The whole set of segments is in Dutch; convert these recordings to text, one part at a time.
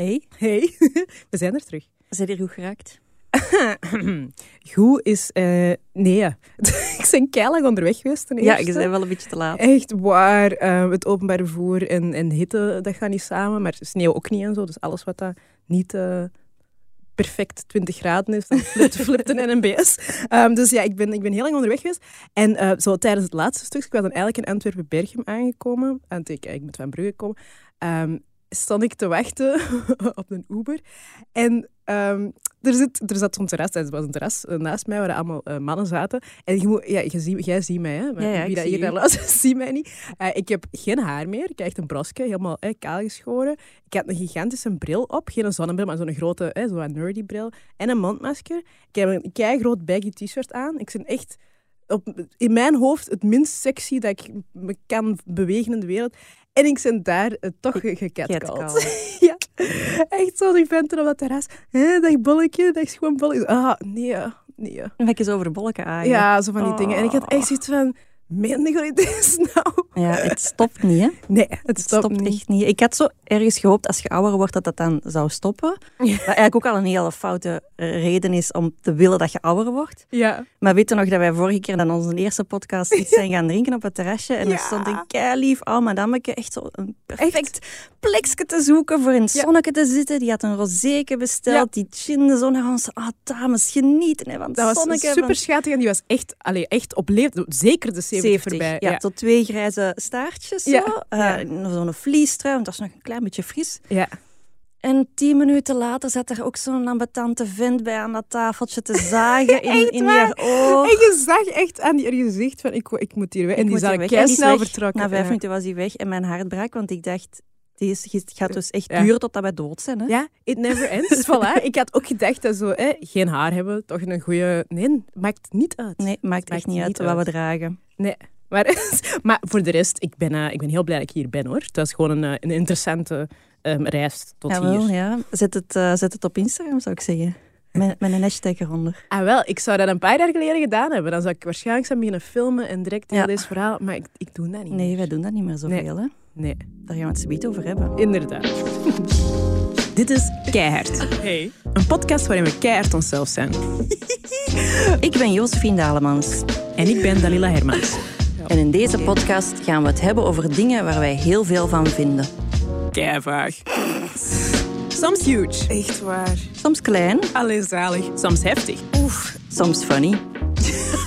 Hey, Hey, we zijn er terug. zijn hier goed geraakt? Goed is... eh, nee, ik ben keilang onderweg geweest ten Ja, eerste. je bent wel een beetje te laat. Echt waar. eh, het openbaar vervoer en, en hitte, dat gaat niet samen. Maar sneeuw ook niet en zo. Dus alles wat dat niet eh, perfect 20 graden is, dan flipt, flipt een NMBS. Ehm, dus ja, ik ben, ik ben heel lang onderweg geweest. En zo tijdens het laatste stuk, ik was dan eigenlijk in Antwerpen-Berchem aangekomen. En ik, ik moet van Brugge komen. ehm, stond ik te wachten op een Uber. En ehm, er, zit, er zat zo'n terras, er was een terras eh, naast mij waar allemaal eh, mannen zaten. En je moet, ja, je ziet, jij ziet mij, hè? Maar Ja, ja, wie dat zie hier naar luistert, ziet mij niet. Eh, ik heb geen haar meer. Ik heb echt een brosje, helemaal eh, kaal geschoren. Ik had een gigantische bril op. Geen zonnebril, maar zo'n grote, eh, zo'n nerdy bril. En een mondmasker. Ik heb een kei groot baggy t-shirt aan. Ik ben echt op, in mijn hoofd het minst sexy dat ik me kan bewegen in de wereld. En ik ben daar eh, toch gecatcalled. Catcalled. ja, echt zo die venten op dat terras. Hé, dag bolletje, dag schoon bolletje. Ah, nee, nee. Dan ik eens over de bolken aan. Ja, zo van die dingen. En ik had Oh. echt zoiets van, je dit is nou? Ja, het stopt niet, hè? Nee, het Het stopt, stopt niet. echt niet. Ik had zo ergens gehoopt, als je ouder wordt, dat dat dan zou stoppen. Wat eigenlijk ook al een hele foute reden is om te willen dat je ouder wordt. Ja. Maar weet je nog dat wij vorige keer dan onze eerste podcast iets zijn gaan drinken op het terrasje? En Ja. er stond een keilief oud madameke echt zo een perfect plekje te zoeken voor in het Ja. zonnetje te zitten. Die had een rozeeke besteld, die chinde zo naar ons. Ah, dames, genieten hè, van het Dat was zonnetje. van- super schattig en die was echt, allee, echt op leeftijd, zeker de 70, 70, voorbij. ja, tot twee grijze staartjes. Zo. Ja, Eh, ja. Zo'n vliestrui, want dat was nog een klein beetje fris. ja. En tien minuten later zat er ook zo'n ambetante vent bij aan dat tafeltje te zagen in, in haar oog. En je zag echt aan die gezicht van, ik, ik moet hier weg. En Ik die zijn weg. En die is snel vertrokken. Na vijf minuten was hij weg en mijn hart brak, want ik dacht, die is, het gaat dus echt Ja. duren totdat wij dood zijn. Hè? Ja, it never ends. voilà. Ik had ook gedacht dat zo, hè, geen haar hebben, toch een goede... Nee, maakt niet uit. Nee, maakt echt niet uit wat we dragen. Nee. Maar, maar voor de rest, ik ben, eh, ik ben heel blij dat ik hier ben, hoor. Het was gewoon een, eh, een interessante ehm, reis tot Jawel, hier. ja. Zet het, eh, zet het op Instagram, zou ik zeggen. Met, met een hashtag eronder. Ah, wel, ik zou dat een paar jaar geleden gedaan hebben. Dan zou ik waarschijnlijk zijn beginnen filmen en direct heel Ja. deze verhaal... Maar ik, ik doe dat niet Nee, meer. wij doen dat niet meer zoveel. Hè? Nee, Daar gaan we het zometeen over hebben. inderdaad. Dit is Keihard. Hey. Een podcast waarin we keihard onszelf zijn. Ik ben Josephine Dalemans. En ik ben Dalila Hermans. En in deze podcast gaan we het hebben over dingen waar wij heel veel van vinden. Keivaag. Soms huge. Echt waar. Soms klein, Alleen zalig. Soms heftig. soms funny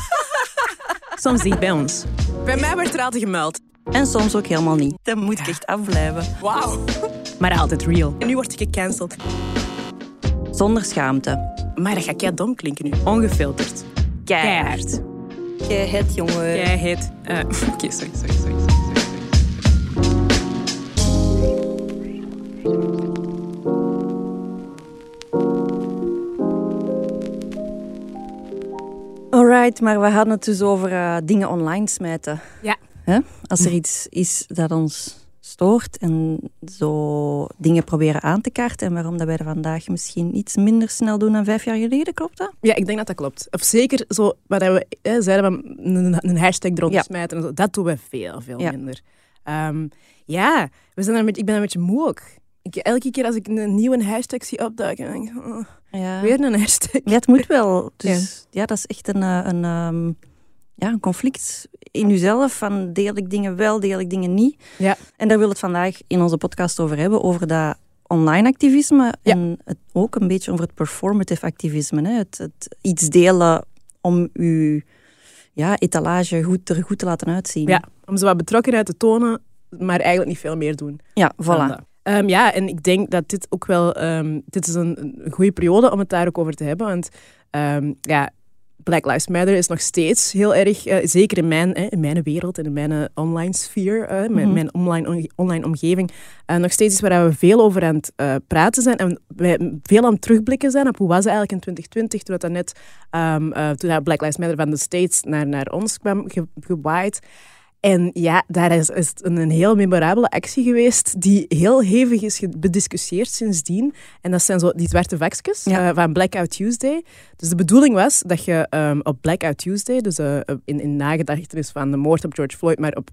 Soms dicht bij ons. Bij mij werd er altijd gemeld. en soms ook helemaal niet. Dan moet ik echt afblijven. Wauw. Maar altijd real. En nu word ik gecanceld. Zonder schaamte. Maar dat gaat kei dom klinken nu. Ongefilterd. Keihard. Jij het, jongen. Jij heet... eh, Oké, sorry, sorry, sorry, sorry. Alright, maar we hadden het dus over eh, dingen online smijten. Ja. Hè? Als er iets is dat ons stoort en zo dingen proberen aan te kaarten en waarom dat wij dat vandaag misschien iets minder snel doen dan vijf jaar geleden, klopt dat? Ja, ik denk dat dat klopt. Of zeker zo, wat we eh, zeiden, van een, een hashtag eronder Ja. smijten. En zo, dat doen we veel, veel Ja. minder. Ehm, ja, we zijn er met, ik ben er een beetje moe ook. Ik, elke keer als ik een nieuwe hashtag zie opduiken, denk ik, oh, Ja. weer een hashtag. Ja, het moet wel. Dus ja, dat is echt een, eh, een, ehm, ja, een conflict in jezelf. Van deel ik dingen wel, deel ik dingen niet. Ja. En daar wil het vandaag in onze podcast over hebben. Over dat online activisme. Ja. En het, ook een beetje over het performative activisme. Hè. Het, het iets delen om je ja, etalage goed, er goed te laten uitzien. Ja, om zo wat betrokkenheid te tonen, maar eigenlijk niet veel meer doen. ja voilà. Ehm, ja, en ik denk dat dit ook wel... ehm, dit is een, een goede periode om het daar ook over te hebben. Want ehm, ja, Black Lives Matter is nog steeds heel erg... eh, zeker in mijn, in mijn wereld en in mijn eh, online sfeer, eh, mijn, Mhm. mijn online, on- online omgeving, nog steeds iets waar we veel over aan het praten zijn. En wij veel aan het terugblikken zijn op hoe was het eigenlijk in 2020, toen dat, net... toen dat Black Lives Matter van de States naar, naar ons kwam ge- gewaaid. En ja, daar is, is een, een heel memorabele actie geweest die heel hevig is bediscussieerd sindsdien. En dat zijn zo die zwarte vakjes Ja. eh, van Blackout Tuesday. Dus de bedoeling was dat je ehm, op Blackout Tuesday, dus eh, in, in nagedachtenis van de moord op George Floyd, maar op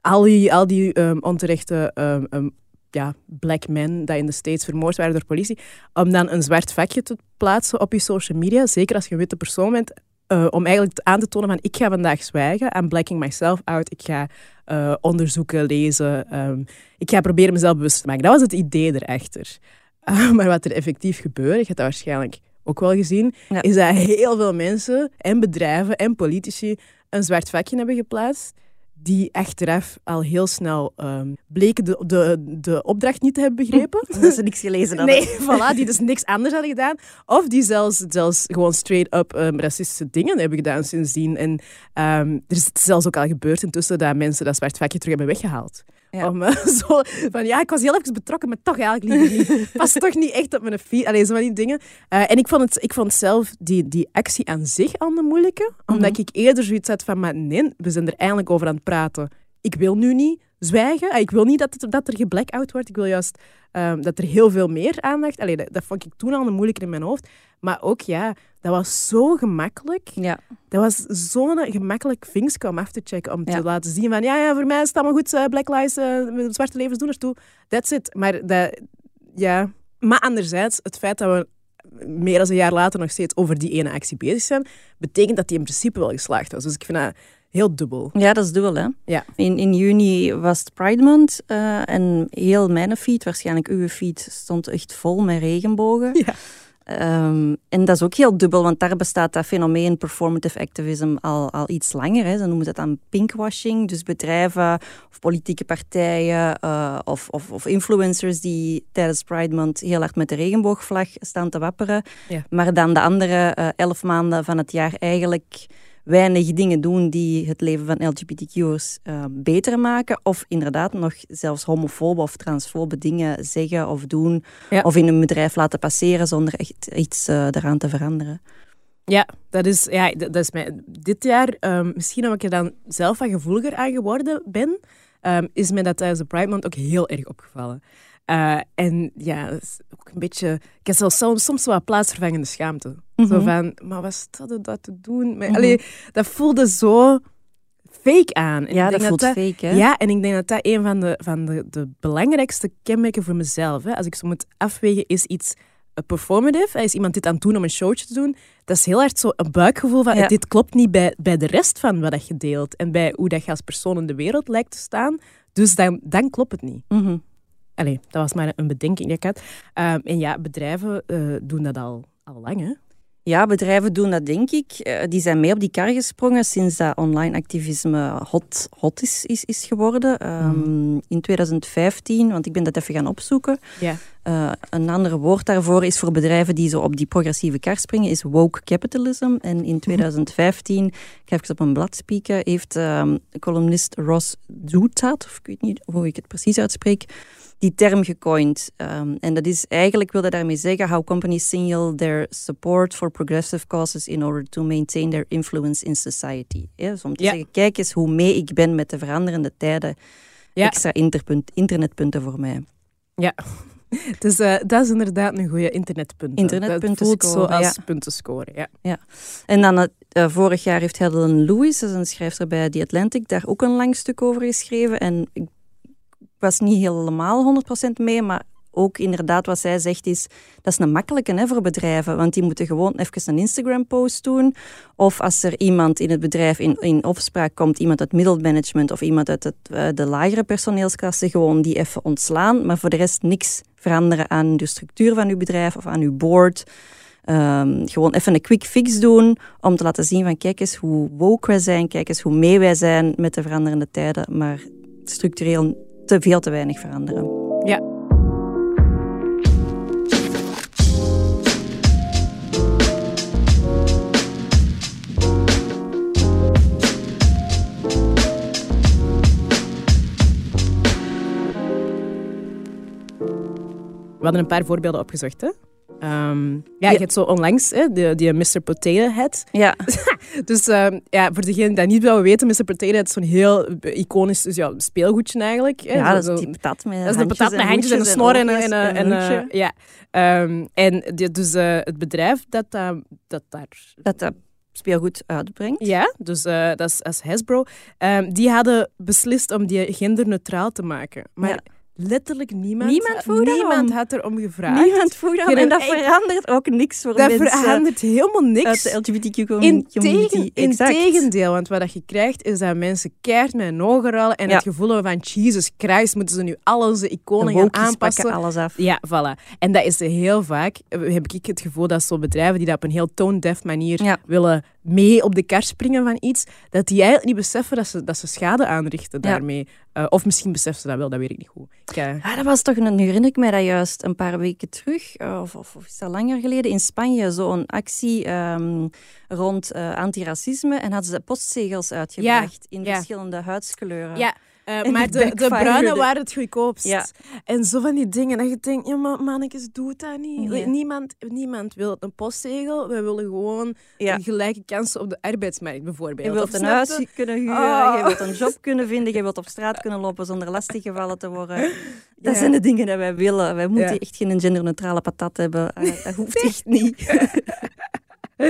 al die, al die ehm, onterechte ehm, ja, black men die in de States vermoord waren door politie, om dan een zwart vakje te plaatsen op je social media, zeker als je een witte persoon bent, uh, om eigenlijk aan te tonen van ik ga vandaag zwijgen, I'm blacking myself out, ik ga uh, onderzoeken, lezen, um, ik ga proberen mezelf bewust te maken. Dat was het idee erachter. Uh, maar wat er effectief gebeurde, je hebt dat waarschijnlijk ook wel gezien, ja. is dat heel veel mensen en bedrijven en politici een zwart vakje hebben geplaatst die achteraf al heel snel um, bleken de, de, de opdracht niet te hebben begrepen. Dat ze niks gelezen hadden. Nee, voilà, die dus niks anders hadden gedaan. Of die zelfs, zelfs gewoon straight-up um, racistische dingen hebben gedaan sindsdien. En um, er is zelfs ook al gebeurd intussen dat mensen dat zwart vakje terug hebben weggehaald. Ja. Om uh, zo van ja, ik was heel even betrokken, maar toch eigenlijk liever niet. Pas toch niet echt op mijn feed. Allee, zo van die dingen. Uh, en ik vond, het, ik vond zelf die, die actie aan zich al de moeilijke. Omdat mm -hmm. ik eerder zoiets had van, maar nee, we zijn er eindelijk over aan het praten. Ik wil nu niet zwijgen. Ah, ik wil niet dat, het, dat er geblackout wordt. Ik wil juist um, dat er heel veel meer aandacht... Allee, dat, dat vond ik toen al de moeilijker in mijn hoofd. Maar ook, ja, dat was zo gemakkelijk. Ja. Dat was zo'n gemakkelijk vinkje om af te checken. Om ja. te laten zien van, ja, ja, voor mij is het allemaal goed. Uh, Black Lives, uh, zwarte levens doen ertoe. That's it. Maar dat, ja... Maar anderzijds, het feit dat we meer dan een jaar later nog steeds over die ene actie bezig zijn, betekent dat die in principe wel geslaagd was. Dus ik vind dat heel dubbel. Ja, dat is dubbel, hè? Ja. In, in juni was het Pride Month uh, en heel mijn feed, waarschijnlijk uw feed, stond echt vol met regenbogen. Ja. Um, en dat is ook heel dubbel, want daar bestaat dat fenomeen performative activism al, al iets langer. Hè. Ze noemen het dan pinkwashing. Dus bedrijven of politieke partijen uh, of, of, of, influencers die tijdens Pride Month heel hard met de regenboogvlag staan te wapperen. Ja. Maar dan de andere uh, elf maanden van het jaar eigenlijk weinig dingen doen die het leven van LGBTQ'ers uh, beter maken. Of inderdaad nog zelfs homofobe of transfobe dingen zeggen of doen. Ja. Of in een bedrijf laten passeren zonder echt iets uh, eraan te veranderen. Ja, dat is, ja, dat is mij, dit jaar, um, misschien omdat ik er dan zelf wat gevoeliger aan geworden ben, um, is mij dat tijdens de Pride Month ook heel erg opgevallen. Uh, en ja, dat is ook een beetje... Ik heb zelfs soms, soms wel plaatsvervangende schaamte. Mm -hmm. Zo van, maar wat staat dat te doen? Maar, mm -hmm. allee, dat voelde zo fake aan. En ja, dat voelt dat, fake, hè? Ja, en ik denk dat dat een van de, van de, de belangrijkste kenmerken voor mezelf, hè, als ik zo moet afwegen, is iets performative. Is iemand dit aan het doen om een showtje te doen? Dat is heel hard zo een buikgevoel van, ja. dit klopt niet bij, bij de rest van wat je deelt. En bij hoe dat je als persoon in de wereld lijkt te staan. Dus dan, dan klopt het niet. Mm -hmm. Allee, dat was maar een bedenking die ik had. Um, en ja, bedrijven uh, doen dat al, al lang, hè? Ja, bedrijven doen dat, denk ik. Uh, die zijn mee op die kar gesprongen sinds dat online activisme hot, hot is, is, is geworden. Um, mm. In 2015, want ik ben dat even gaan opzoeken. Ja. Uh, een ander woord daarvoor is voor bedrijven die zo op die progressieve kar springen, is woke capitalism. En in 2015, ik ga even op een blad spieken, heeft um, columnist Ross Douthat, of ik weet niet hoe ik het precies uitspreek, die term gecoind. Um, en dat is eigenlijk, wilde daarmee zeggen, how companies signal their support for progressive causes in order to maintain their influence in society. Ja, dus om te ja. zeggen, kijk eens hoe mee ik ben met de veranderende tijden. Ja. Extra internetpunten voor mij. Ja, dus uh, dat is inderdaad een goede internetpunt. Internetpunten dat voelt scoren, zo als ja. punten scoren, ja. ja. En dan uh, vorig jaar heeft Helen Lewis, dat is een schrijfster bij The Atlantic, daar ook een lang stuk over geschreven. En ik was niet helemaal 100% mee, maar ook inderdaad wat zij zegt is, dat is een makkelijke hè, voor bedrijven, want die moeten gewoon even een Instagram-post doen. Of als er iemand in het bedrijf in, in opspraak komt, iemand uit middelmanagement of iemand uit het, uh, de lagere personeelsklasse, gewoon die even ontslaan, maar voor de rest niks veranderen aan de structuur van uw bedrijf of aan uw board. Um, gewoon even een quick fix doen om te laten zien van kijk eens hoe woke wij zijn, kijk eens hoe mee wij zijn met de veranderende tijden, maar structureel te veel te weinig veranderen. Ja. We hadden een paar voorbeelden opgezocht, hè? Um, ja, je hebt zo onlangs hè, die, die Mr. Potato Head. Ja. dus um, ja, voor degenen die dat niet wel weten, Mr. Potato Head is zo'n heel iconisch dus ja, speelgoedje eigenlijk. Hè. Ja, zo, dat is die patat met Dat is de patat met handjes en een snor en een... En, en, en, ja. Um, en die, dus uh, het bedrijf dat, uh, dat daar... Dat dat speelgoed uitbrengt. Ja, dus uh, dat is als Hasbro. die hadden beslist om die genderneutraal te maken. Maar... Ja letterlijk niemand, Niemand vroeg niemand had erom gevraagd. Niemand vroeg daarom. Geen En dat verandert ook niks voor Dat mensen verandert helemaal niks. uit de LGBTQ-community. Integen, Exact. integendeel, want wat dat je krijgt is dat mensen keihard met hun ogen rollen en Ja. het gevoel hebben van Jesus Christ, moeten ze nu al onze iconen gaan aanpassen. pakken alles af. Ja, voilà. En dat is heel vaak, heb ik het gevoel dat zo bedrijven die dat op een heel tone-deaf manier Ja. willen mee op de kar springen van iets, dat die eigenlijk niet beseffen dat ze, dat ze schade aanrichten Ja. daarmee. Eh, of misschien beseffen ze dat wel, dat weet ik niet goed. Ik, eh, Ja, dat was toch, een, nu herinner ik mij dat juist een paar weken terug, eh, of, of, of is dat langer geleden, in Spanje zo'n actie ehm, rond antiracisme en hadden ze postzegels uitgebracht in ja. verschillende huidskleuren. ja, eh, maar de, de bruine waren het goedkoopst. Ja. En zo van die dingen dat je denkt, ja, maar mannetjes, doe dat niet. Nee. Niemand, niemand wil een postzegel. We willen gewoon Ja. gelijke kansen op de arbeidsmarkt, bijvoorbeeld. Je wilt een snap huis je? kunnen huren, Oh. je wilt een job kunnen vinden, je wilt op straat kunnen lopen zonder lastiggevallen te worden. Dat Ja. zijn de dingen die wij willen. Wij moeten echt geen genderneutrale patat hebben. Eh, dat hoeft echt niet.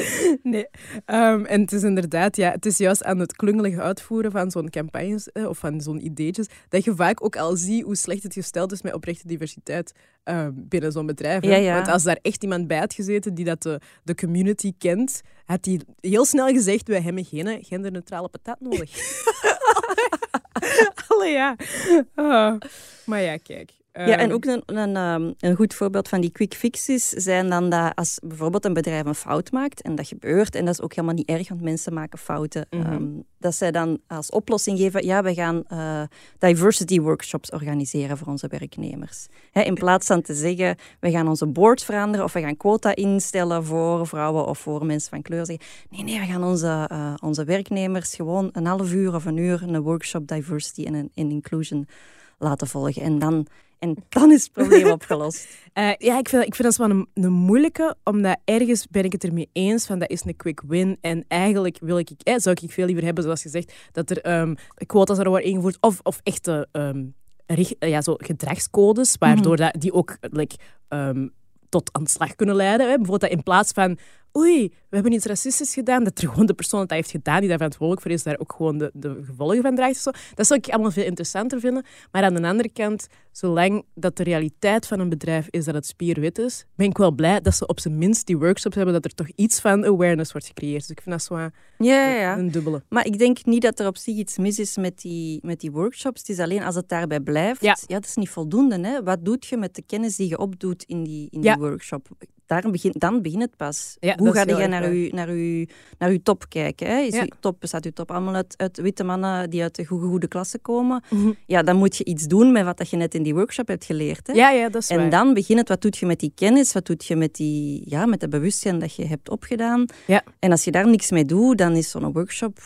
Nee. Ehm, en het is inderdaad, ja, het is juist aan het klungelige uitvoeren van zo'n campagnes eh, of van zo'n ideetjes, dat je vaak ook al ziet hoe slecht het gesteld is met oprechte diversiteit ehm, binnen zo'n bedrijf. hè. Ja, ja. Want als daar echt iemand bij had gezeten die dat de, de community kent, had hij heel snel gezegd, wij hebben geen genderneutrale patat nodig. Allee, ja. Ah. Maar ja, kijk. Ja, en Ehm, ook een, een, ehm, een goed voorbeeld van die quick fixes zijn dan dat als bijvoorbeeld een bedrijf een fout maakt, en dat gebeurt, en dat is ook helemaal niet erg, want mensen maken fouten, Mhm. ehm, dat zij dan als oplossing geven, ja, we gaan eh, diversity workshops organiseren voor onze werknemers. In plaats van te zeggen, we gaan onze board veranderen of we gaan quota instellen voor vrouwen of voor mensen van kleur. Zeggen, nee, nee, we gaan onze, eh, onze werknemers gewoon een half uur of een uur een workshop diversity en, en inclusion laten volgen. En dan, en dan is het probleem opgelost. Eh, ja, ik vind, ik vind dat wel een, een moeilijke, omdat ergens ben ik het ermee eens van dat is een quick win. En eigenlijk wil ik, eh, zou ik veel liever hebben, zoals gezegd, dat er ehm quota's er worden ingevoerd of, of echte ehm, richt- eh, ja, zo gedragscodes, waardoor dat, die ook like, ehm, tot aan de slag kunnen leiden. Hè. Bijvoorbeeld dat in plaats van oei, we hebben iets racistisch gedaan, dat er gewoon de persoon dat dat heeft gedaan, die daar verantwoordelijk voor is, daar ook gewoon de, de gevolgen van draagt. Zo. Dat zou ik allemaal veel interessanter vinden. Maar aan de andere kant, zolang dat de realiteit van een bedrijf is dat het spierwit is, ben ik wel blij dat ze op zijn minst die workshops hebben, dat er toch iets van awareness wordt gecreëerd. Dus ik vind dat zo een, Ja, ja, ja. een dubbele. Maar ik denk niet dat er op zich iets mis is met die, met die workshops. Het is alleen als het daarbij blijft. Ja. dat is niet voldoende. Hè? Wat doet je met de kennis die je opdoet in die, in Ja. die workshop? Daar begin, dan begint het pas. Ja, Hoe ga je naar je, naar, uw, naar uw top kijken? Hè? Is Ja. uw top, bestaat uw top allemaal uit, uit witte mannen die uit de goede, goede klasse komen? Mhm. Ja, dan moet je iets doen met wat dat je net in die workshop hebt geleerd. Hè? Ja, ja, dat is En waar. dan begint het, wat doet je met die kennis, wat doet je met, die, ja, met dat bewustzijn dat je hebt opgedaan. Ja. En als je daar niks mee doet, dan is zo'n workshop,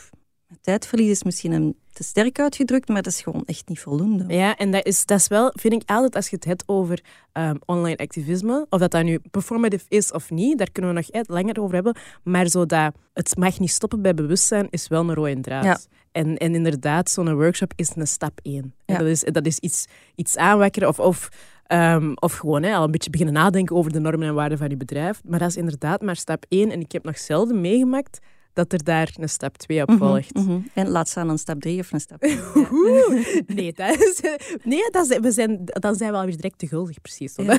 tijdverlies is misschien een, te sterk uitgedrukt, maar dat is gewoon echt niet voldoende. Ja, en dat is, dat is wel, vind ik altijd, als je het hebt over ehm, online activisme, of dat dat nu performative is of niet, daar kunnen we nog echt langer over hebben, maar zo dat het mag niet stoppen bij bewustzijn is wel een rode draad. Ja. En, en inderdaad, zo'n workshop is een stap één. Ja. Dat is, dat is iets, iets aanwakkeren of... of ehm, of gewoon hè, al een beetje beginnen nadenken over de normen en waarden van je bedrijf. Maar dat is inderdaad maar stap één. En ik heb nog zelden meegemaakt dat er daar een stap twee op Mhm, volgt. mhm. En laat staan een stap drie of een stap vier. Ja. Oeh, nee, dat is, nee dat is, we zijn, dan zijn we alweer direct te guldig, precies. Zo. Ja.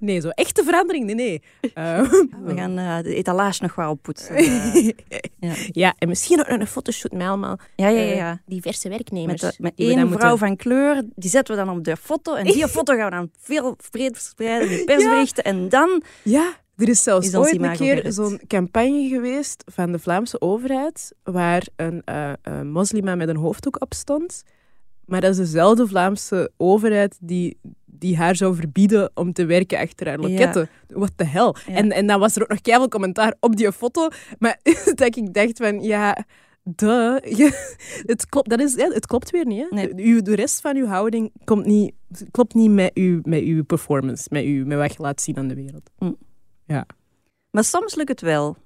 Nee, zo echte verandering, nee, nee. Eh, We gaan eh, de etalage nog wel oppoetsen. eh. ja. ja, en misschien ook nog een fotoshoot met allemaal Ja, ja, eh, ja. diverse Met, werknemers. de- met we één vrouw moeten- van kleur, die zetten we dan op de foto. En die foto gaan we dan veel breed verspreiden in de persberichten. En dan... Ja, er is zelfs Is ooit een keer zo'n campagne geweest van de Vlaamse overheid, waar een eh, eh, moslima met een hoofddoek op stond. Maar dat is dezelfde Vlaamse overheid die, die haar zou verbieden om te werken achter haar loketten. What the hell? Ja. En, en dan was er ook nog keihard commentaar op die foto. Maar dat ik dacht van, ja... Duh. Je- het, klopt, dat is, het klopt weer niet. Hè? Nee. Uw, de rest van uw houding komt niet, klopt niet met uw, met uw performance, met, uw, met wat je laat zien aan de wereld. Maar soms lukt het wel.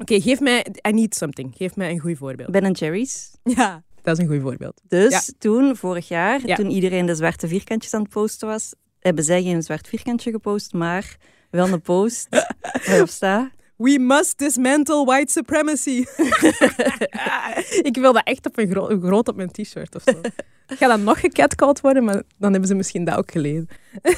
Oké, geef mij... I need something. Geef mij een goed voorbeeld. Ben Jerry's. Ja, dat is een goed voorbeeld. Dus Ja. toen, vorig jaar, Ja. toen iedereen de zwarte vierkantjes aan het posten was, hebben zij geen zwart vierkantje gepost, maar wel een post waarop staat... We must dismantle white supremacy. ik wil dat echt op een gro- groot op mijn t-shirt of zo. Ga dan nog gecatcalled worden, maar dan hebben ze misschien dat ook gelezen.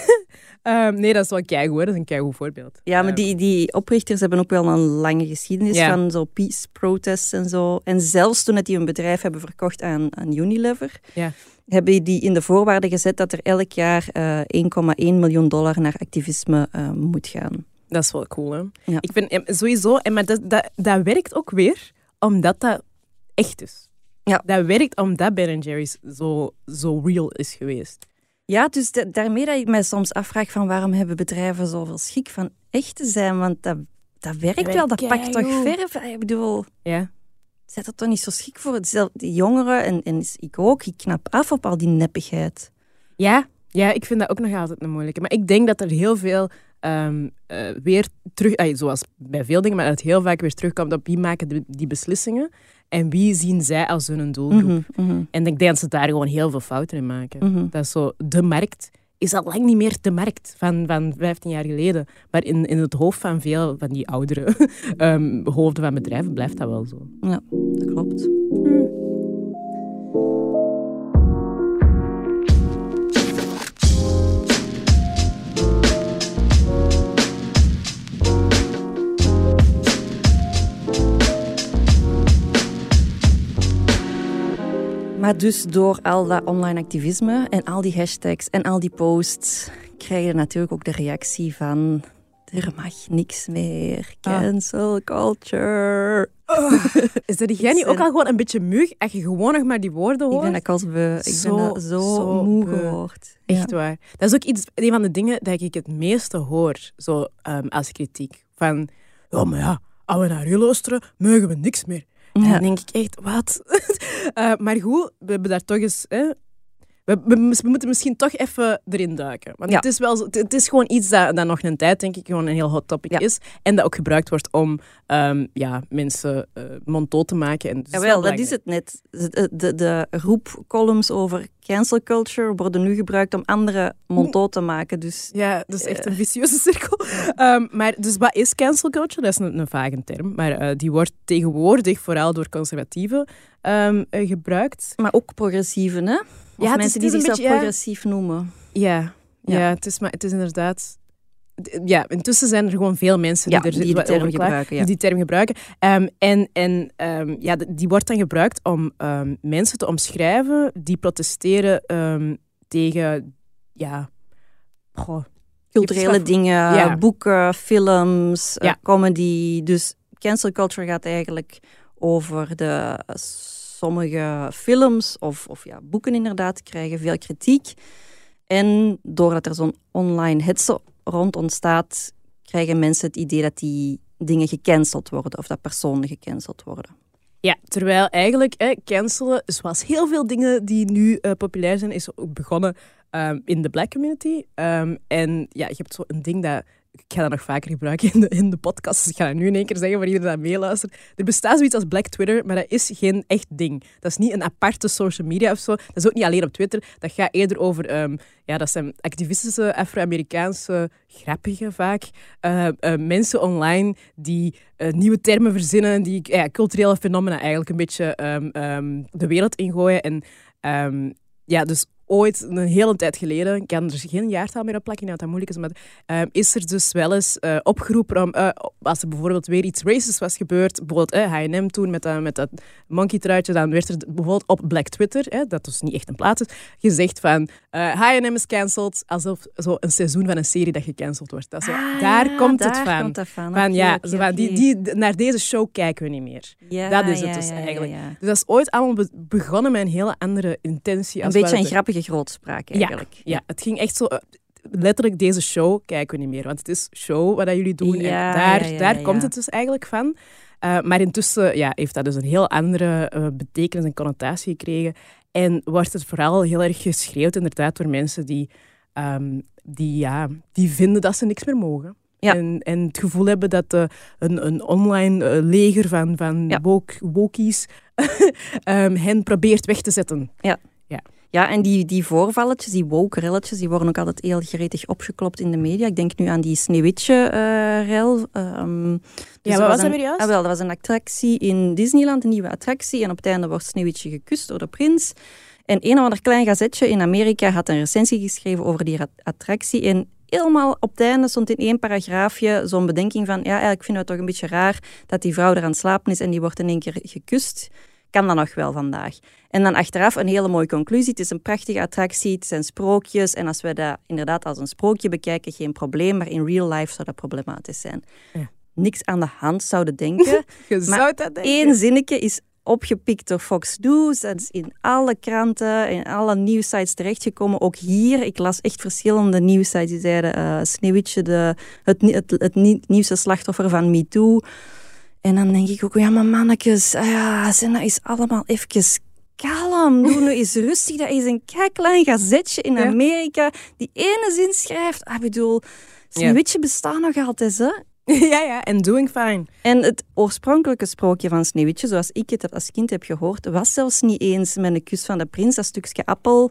Ehm, nee, dat is wel keigoed. Dat is een keigoed voorbeeld. Ja, maar Ehm, die, die oprichters hebben ook wel een lange geschiedenis Ja. van zo peace protests en zo. En zelfs toen die hun bedrijf hebben verkocht aan, aan Unilever, Ja. hebben die in de voorwaarden gezet dat er elk jaar eh 1,1 miljoen dollar naar activisme eh, moet gaan. Dat is wel cool, hè? Ja. Ik vind eh, sowieso... En maar dat, dat, dat werkt ook weer omdat dat echt is. Ja. Dat werkt omdat Ben Jerry's zo, zo real is geweest. Ja, dus da- daarmee dat ik mij soms afvraag van waarom hebben bedrijven zoveel schik van echt te zijn, want dat, dat werkt wel, dat pakt toch verf. Ik bedoel, Ja. zet dat toch niet zo schik voor. Die jongeren en, en ik ook, ik knap af op al die neppigheid. Ja, ja, ik vind dat ook nog altijd een moeilijke. Maar ik denk dat er heel veel ehm, eh, weer terug, zoals bij veel dingen, maar dat het heel vaak weer terugkomt op wie maken de- die beslissingen en wie zien zij als hun doelgroep. Mhm, mhm, En ik denk dat ze daar gewoon heel veel fouten in maken. mhm. Dat is zo, de markt is al lang niet meer de markt van, van 15 jaar geleden. Maar in, in het hoofd van veel van die oudere ehm, hoofden van bedrijven blijft dat wel zo. Ja, dat klopt. Maar dus door al dat online activisme en al die hashtags en al die posts krijg je natuurlijk ook de reactie van er mag niks meer. Ah. Cancel culture. Is dat jij niet Ik ook ben- al gewoon een beetje mug als je gewoon nog maar die woorden Ik hoort? ben dat als beu. Ik Zo, ben dat zo, zo moe gehoord. Echt waar. Dat is ook iets, een van de dingen dat ik het meeste hoor zo, ehm, als kritiek. Van, ja, maar ja, als we naar u luisteren, mogen we niks meer. Ja. dan denk ik echt, wat? Eh, maar goed, we hebben daar toch eens... we, we, we moeten misschien toch even erin duiken. Want Ja. het, is wel, het, het is gewoon iets dat, dat nog een tijd, denk ik, gewoon een heel hot topic Ja. is. En dat ook gebruikt wordt om ehm, ja, mensen eh monddood te maken. En dus Jawel, wel dat is het net. De, de, de roepcolumns over cancel culture worden nu gebruikt om anderen monddood te maken. Dus Ja, dat is echt Eh. een vicieuze cirkel. Ehm, maar dus wat is cancel culture? Dat is een, een vage term, maar eh, die wordt tegenwoordig vooral door conservatieven ehm, eh, gebruikt. Maar ook progressieven, hè? Of Ja, mensen die zichzelf beetje, ja. progressief noemen. Ja, ja. Ja. het, is, maar, het is inderdaad... Ja, intussen zijn er gewoon veel mensen Ja, die er die term gebruiken. Ja. die term gebruiken. Ehm, en en ehm, ja, die wordt dan gebruikt om ehm, mensen te omschrijven die protesteren tegen... Ja, goh, Culturele dingen, Ja. boeken, films, eh, comedy. Dus cancel culture gaat eigenlijk over de sommige films of, of ja, boeken inderdaad krijgen veel kritiek. En doordat er zo'n online hetze rond ontstaat, krijgen mensen het idee dat die dingen gecanceld worden of dat personen gecanceld worden. Ja, terwijl eigenlijk cancelen, zoals heel veel dingen die nu eh, populair zijn, is ook begonnen ehm, in de black community. Ehm, en ja, je hebt zo een ding dat... Ik ga dat nog vaker gebruiken in de, in de podcast, dus ik ga dat nu in één keer zeggen voor iedereen dat meeluistert. Er bestaat zoiets als Black Twitter, maar dat is geen echt ding. Dat is niet een aparte social media of zo. Dat is ook niet alleen op Twitter. Dat gaat eerder over... ehm, ja, dat zijn activistische Afro-Amerikaanse, grappige vaak, eh, eh, mensen online die eh, nieuwe termen verzinnen, die culturele fenomena eigenlijk een beetje ehm, ehm, de wereld ingooien. En ja, dus ooit, een hele tijd geleden, ik kan er geen jaartal meer op plakken, dat dat moeilijk is, maar ehm, is er dus wel eens eh, opgeroepen om, eh, als er bijvoorbeeld weer iets racist was gebeurd, bijvoorbeeld H&M toen met dat, met dat monkey truitje, dan werd er bijvoorbeeld op Black Twitter, dat dus niet echt een plaats is, gezegd van H&M is cancelled, alsof zo een seizoen van een serie dat gecanceld wordt. Dat zo, Ah, daar ja, komt het van. komt dat van. Ja, zo van, die, die, naar deze show kijken we niet meer. Ja, dat is het ja, dus eigenlijk. Dus dat is ooit allemaal be- begonnen met een hele andere intentie. Een als beetje een grappige grootspraak eigenlijk. Ja, het ging echt zo... eh, Letterlijk, deze show kijken we niet meer. Want het is show wat dat jullie doen. Ja, en daar, ja, ja, daar ja, komt ja. het dus eigenlijk van. Eh, maar intussen ja, heeft dat dus een heel andere eh, betekenis en connotatie gekregen. En wordt het vooral heel erg geschreeuwd inderdaad door mensen die, ehm, die, ja, die vinden dat ze niks meer mogen. Ja. En, en het gevoel hebben dat een, een online leger van, van Ja. woke, wokies ehm, hen probeert weg te zetten. Ja, en die, die voorvalletjes, die woke-relletjes, die worden ook altijd heel gretig opgeklopt in de media. Ik denk nu aan die Sneeuwwitje-rel. Ehm, dus wat er was dat een- weer juist? Ah, wel, dat was een attractie in Disneyland, een nieuwe attractie. En op het einde wordt Sneeuwwitje gekust door de prins. En een of ander klein gazetje in Amerika had een recensie geschreven over die attractie. En helemaal op het einde stond in één paragraafje zo'n bedenking van ja, eigenlijk vinden we het toch een beetje raar dat die vrouw er aan het slapen is en die wordt in één keer gekust. Kan dat nog wel vandaag? En dan achteraf een hele mooie conclusie. Het is een prachtige attractie, het zijn sprookjes. En als we dat inderdaad als een sprookje bekijken, geen probleem. Maar in real life zou dat problematisch zijn. Ja. Niks aan de hand zouden denken. Je zou dat denken. één zinnetje is opgepikt door Fox News. Dat is in alle kranten, in alle nieuwsites terechtgekomen. Ook hier, ik las echt verschillende nieuwsites die zeiden... Uh, Sneeuwwitje, de, het, het, het, nieuwste slachtoffer van MeToo. En dan denk ik ook, ja maar mannetjes, ah ja, zijn dat is allemaal even kalm. Doe nu eens rustig. Dat is een klein gazetje in Amerika die ene zin schrijft. Ah, ik bedoel, Sneeuwwitje bestaat nog altijd, hè? ja, ja, en doing fine. En het oorspronkelijke sprookje van Sneeuwwitje, zoals ik het als kind heb gehoord, was zelfs niet eens met een kus van de prins. Dat stukje appel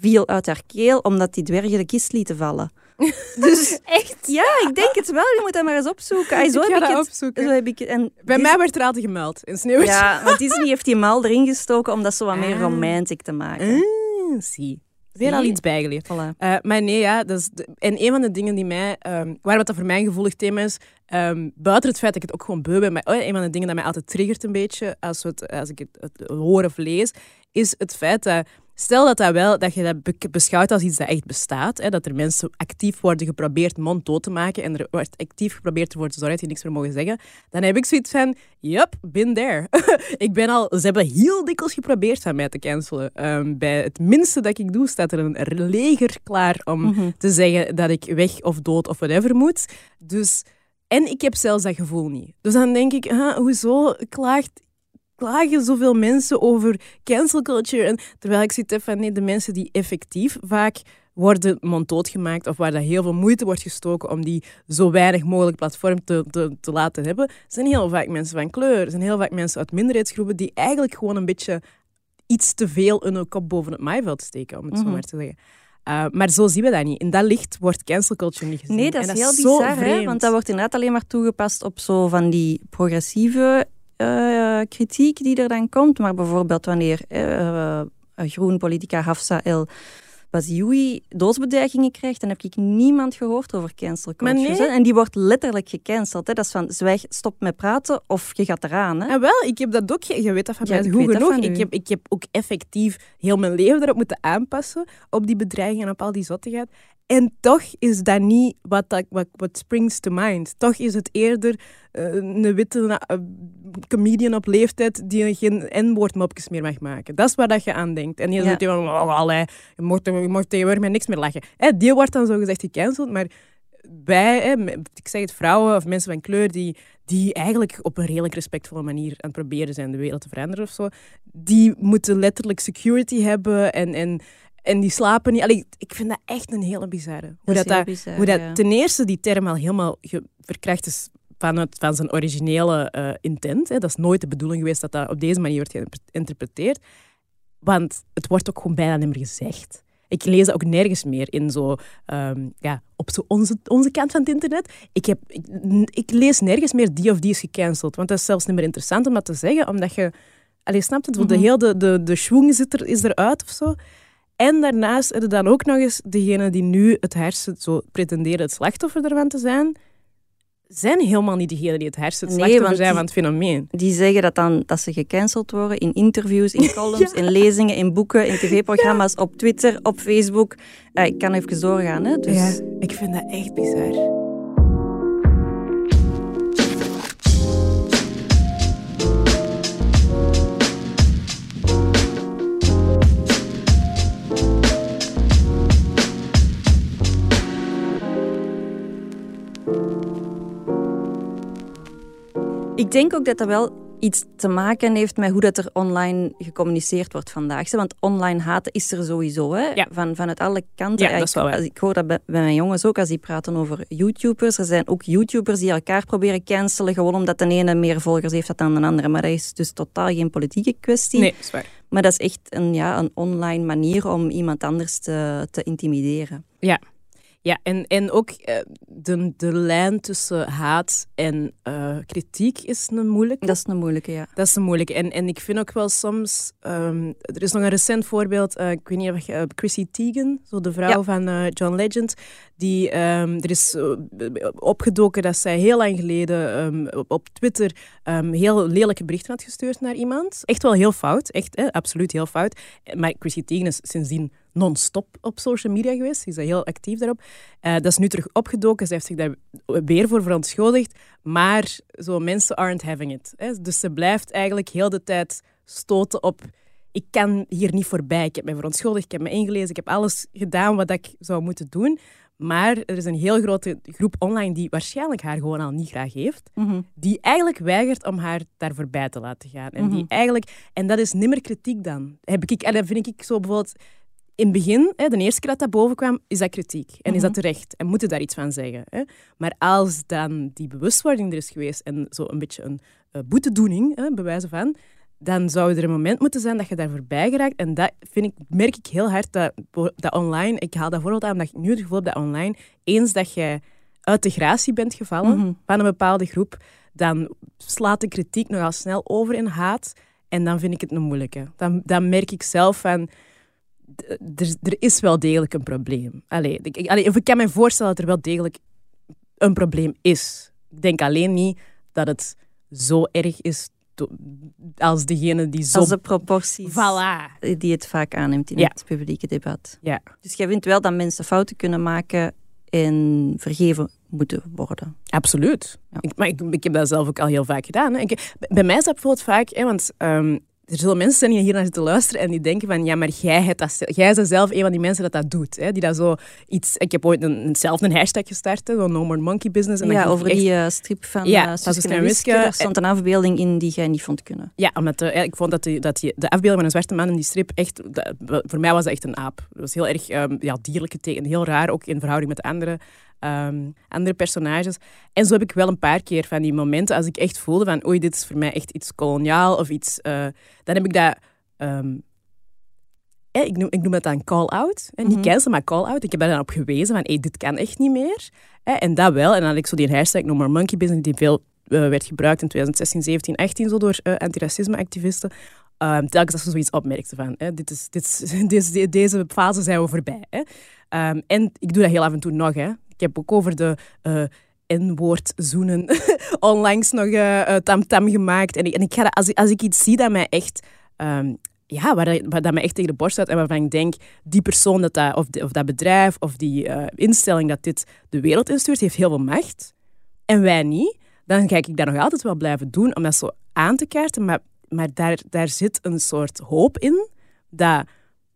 viel uit haar keel omdat die dwergen de kist lieten vallen. Dus echt? Ja, ik denk het wel. Je moet dat maar eens opzoeken. Ay, zo ik heb ik het, opzoeken. Zo heb ik en Bij mij werd er altijd gemeld in Sneeuwwitje. Ja, want Disney heeft die mal erin gestoken om dat zo wat meer ah. romantic te maken. Ah, zie. Weer al iets bijgeleerd. Voilà. Uh, maar nee, ja, is en een van de dingen die mij, um, waar wat dat voor mij een gevoelig thema is, um, buiten het feit dat ik het ook gewoon beu ben, maar oh, een van de dingen dat mij altijd triggert een beetje als, het, als ik het, het hoor of lees, is het feit dat Stel dat, dat, wel, dat je dat beschouwt als iets dat echt bestaat. Hè, dat er mensen actief worden geprobeerd monddood te maken en er wordt actief geprobeerd ervoor te zorgen dat die niks meer mogen zeggen. Dan heb ik zoiets van, yep, been there. ik ben al, ze hebben heel dikwijls geprobeerd van mij te cancelen. Ehm, bij het minste dat ik doe, staat er een leger klaar om mhm. te zeggen dat ik weg of dood of whatever moet. Dus... En ik heb zelfs dat gevoel niet. Dus dan denk ik, hoezo klaagt klagen zoveel mensen over cancel culture. En terwijl ik zit van nee, de mensen die effectief vaak worden monddood gemaakt of waar dat heel veel moeite wordt gestoken om die zo weinig mogelijk platform te, te, te laten hebben, zijn heel vaak mensen van kleur. Zijn heel vaak mensen uit minderheidsgroepen die eigenlijk gewoon een beetje iets te veel hun kop boven het maaiveld steken, om het zo mhm. maar te zeggen. Uh, maar zo zien we dat niet. In dat licht wordt cancel culture niet gezien. Nee, dat is heel bizar, hè? want dat wordt inderdaad alleen maar toegepast op zo van die progressieve uh, kritiek die er dan komt. Maar bijvoorbeeld wanneer uh, groen politica Hafsa El Bazioui doosbedreigingen krijgt, dan heb ik niemand gehoord over cancel culture. En die wordt letterlijk gecanceld. Hè. Dat is van, zwijg, stop met praten of je gaat eraan. Hè. En ah, wel, ik heb dat ook, je weet dat van mij goed genoeg. Ik heb, ik heb ook effectief heel mijn leven erop moeten aanpassen, op die bedreigingen en op al die zottigheid. En toch is dat niet wat, dat, wat, wat springs to mind. Toch is het eerder uh, een witte uh, comedian op leeftijd die geen N-woordmopjes meer mag maken. Dat is waar dat je aan denkt. En je ja. van, oh, allee, je mocht, je mocht tegenwoordig met niks meer lachen. Hè, die wordt dan zo gezegd gecanceld, maar wij, hè, ik zeg het, vrouwen of mensen van kleur die, die eigenlijk op een redelijk respectvolle manier aan het proberen zijn de wereld te veranderen of zo, die moeten letterlijk security hebben en, en en die slapen niet. Allee, ik vind dat echt een hele bizarre. Hoe dat, dat, bizar, hoe dat ten eerste die term al helemaal verkracht is vanuit van zijn originele uh, intent. Hè. Dat is nooit de bedoeling geweest dat dat op deze manier wordt geïnterpreteerd. Want het wordt ook gewoon bijna niet meer gezegd. Ik lees dat ook nergens meer in zo, um, ja, op zo onze, onze kant van het internet. Ik, heb, ik, ik, lees nergens meer die of die is gecanceld. Want dat is zelfs niet meer interessant om dat te zeggen, omdat je... Allee, snapt het? Mm -hmm. De hele de, de, de schwung zit er, is eruit of zo. En daarnaast er dan ook nog eens degene die nu het hersen zo pretenderen het slachtoffer ervan te zijn, zijn helemaal niet degenen die het hersen het slachtoffer zijn van het fenomeen. Die zeggen dat, dan, dat ze gecanceld worden in interviews, in columns, in lezingen, in boeken, in tv-programma's, op Twitter, op Facebook. Uh, ik kan even doorgaan. Hè? Dus... Ja, ik vind dat echt bizar. Ik denk ook dat dat wel iets te maken heeft met hoe dat er online gecommuniceerd wordt vandaag. Want online haten is er sowieso, hè? Ja. Van, vanuit alle kanten. Ja, dat is wel ik, ik hoor dat bij, mijn jongens ook, als die praten over YouTubers. Er zijn ook YouTubers die elkaar proberen cancelen, gewoon omdat de ene meer volgers heeft dan de andere. Maar dat is dus totaal geen politieke kwestie. Nee, is waar. Maar dat is echt een, ja, een online manier om iemand anders te, te intimideren. Ja. Ja, en, en ook uh, de, de lijn tussen haat en uh, kritiek is een moeilijke. Dat is een moeilijke, ja. Dat is een moeilijke. En, en ik vind ook wel soms... Um, er is nog een recent voorbeeld, uh, ik weet niet of je... Chrissy Teigen, zo de vrouw ja. van John Legend, die... Um, er is opgedoken dat zij heel lang geleden um, op, op, Twitter heel lelijke berichten had gestuurd naar iemand. Echt wel heel fout, echt, hè, absoluut heel fout. Maar Chrissy Teigen is sindsdien non-stop op social media geweest. Ze is heel actief daarop. Uh, dat is nu terug opgedoken. Ze heeft zich daar weer voor verontschuldigd. Maar zo, mensen aren't having it. Hè. Dus ze blijft eigenlijk heel de tijd stoten op... Ik kan hier niet voorbij. Ik heb me verontschuldigd, ik heb me ingelezen, ik heb alles gedaan wat ik zou moeten doen. Maar er is een heel grote groep online die waarschijnlijk haar gewoon al niet graag heeft. Mhm. Die eigenlijk weigert om haar daar voorbij te laten gaan. En, die Mhm. eigenlijk, en dat is nimmer kritiek dan. Heb ik, en dat vind ik zo bijvoorbeeld... In het begin, hè, de eerste keer dat dat boven kwam, is dat kritiek. En is dat Mhm. terecht. En moeten daar iets van zeggen. Hè. Maar als dan die bewustwording er is geweest en zo een beetje een eh, boetedoening, hè, bewijzen van, dan zou er een moment moeten zijn dat je daar voorbij geraakt. En dat vind ik, merk ik heel hard dat, dat online, ik haal dat voorbeeld aan, omdat ik nu het gevoel heb dat online, eens dat je uit de gratie bent gevallen Mhm. van een bepaalde groep, dan slaat de kritiek nogal snel over in haat. En dan vind ik het een moeilijke. Dan, dan merk ik zelf van, er, er is wel degelijk een probleem. Allee, ik, allee, of ik kan me voorstellen dat er wel degelijk een probleem is. Ik denk alleen niet dat het zo erg is als degene die zo... Als de proporties Voilà. die het vaak aanneemt in Ja. het publieke debat. Ja. Dus jij vindt wel dat mensen fouten kunnen maken en vergeven moeten worden. Absoluut. Ja. Ik, maar ik, ik heb dat zelf ook al heel vaak gedaan. Hè. Ik, bij mij is dat bijvoorbeeld vaak, hè, want ehm, er zullen mensen zijn die hier naar zitten luisteren en die denken van, ja, maar jij, hebt dat, jij bent zelf een van die mensen dat dat doet. Hè, die dat zo iets... Ik heb ooit een, zelf een hashtag gestart, zo No More Monkey Business. En ja, over echt- die eh, strip van Ja, van Suske en Wiske. Daar stond een afbeelding in die jij niet vond kunnen. Ja, omdat eh, ik vond dat, die, dat die, de afbeelding van een zwarte man in die strip echt... dat- voor mij was dat echt een aap. Dat was heel erg ehm, ja, dierlijk getekend. Heel raar, ook in verhouding met de andere, ehm, andere personages. En zo heb ik wel een paar keer van die momenten, als ik echt voelde van oei, dit is voor mij echt iets koloniaal of iets... eh, dan heb ik dat... ehm, eh, ik, noem, ik noem dat dan call-out. Eh, Niet Mhm. cancel, maar call-out. Ik heb daar dan op gewezen van hey, dit kan echt niet meer. Eh, en dat wel. En dan had ik zo die hashtag No More Monkey Business, die veel eh, werd gebruikt in 2016, 17, 18 zo door eh, antiracisme-activisten. Ehm, telkens als ze zoiets opmerkten van, hè, dit is, dit is, deze, deze fase zijn we voorbij. Hè. En ik doe dat heel af en toe nog. Hè. Ik heb ook over de eh, N-woord zoenen onlangs nog eh, eh, tam-tam gemaakt. En ik, en ik ga als, als ik iets zie dat mij echt... ehm, ja, waar, dat- mij echt tegen de borst staat en waarvan ik denk, die persoon dat, dat of, of dat bedrijf of die instelling dat dit de wereld instuurt, heeft heel veel macht. En wij niet. Dan ga ik dat nog altijd wel blijven doen om dat zo aan te kaarten. Maar, maar daar, daar zit een soort hoop in dat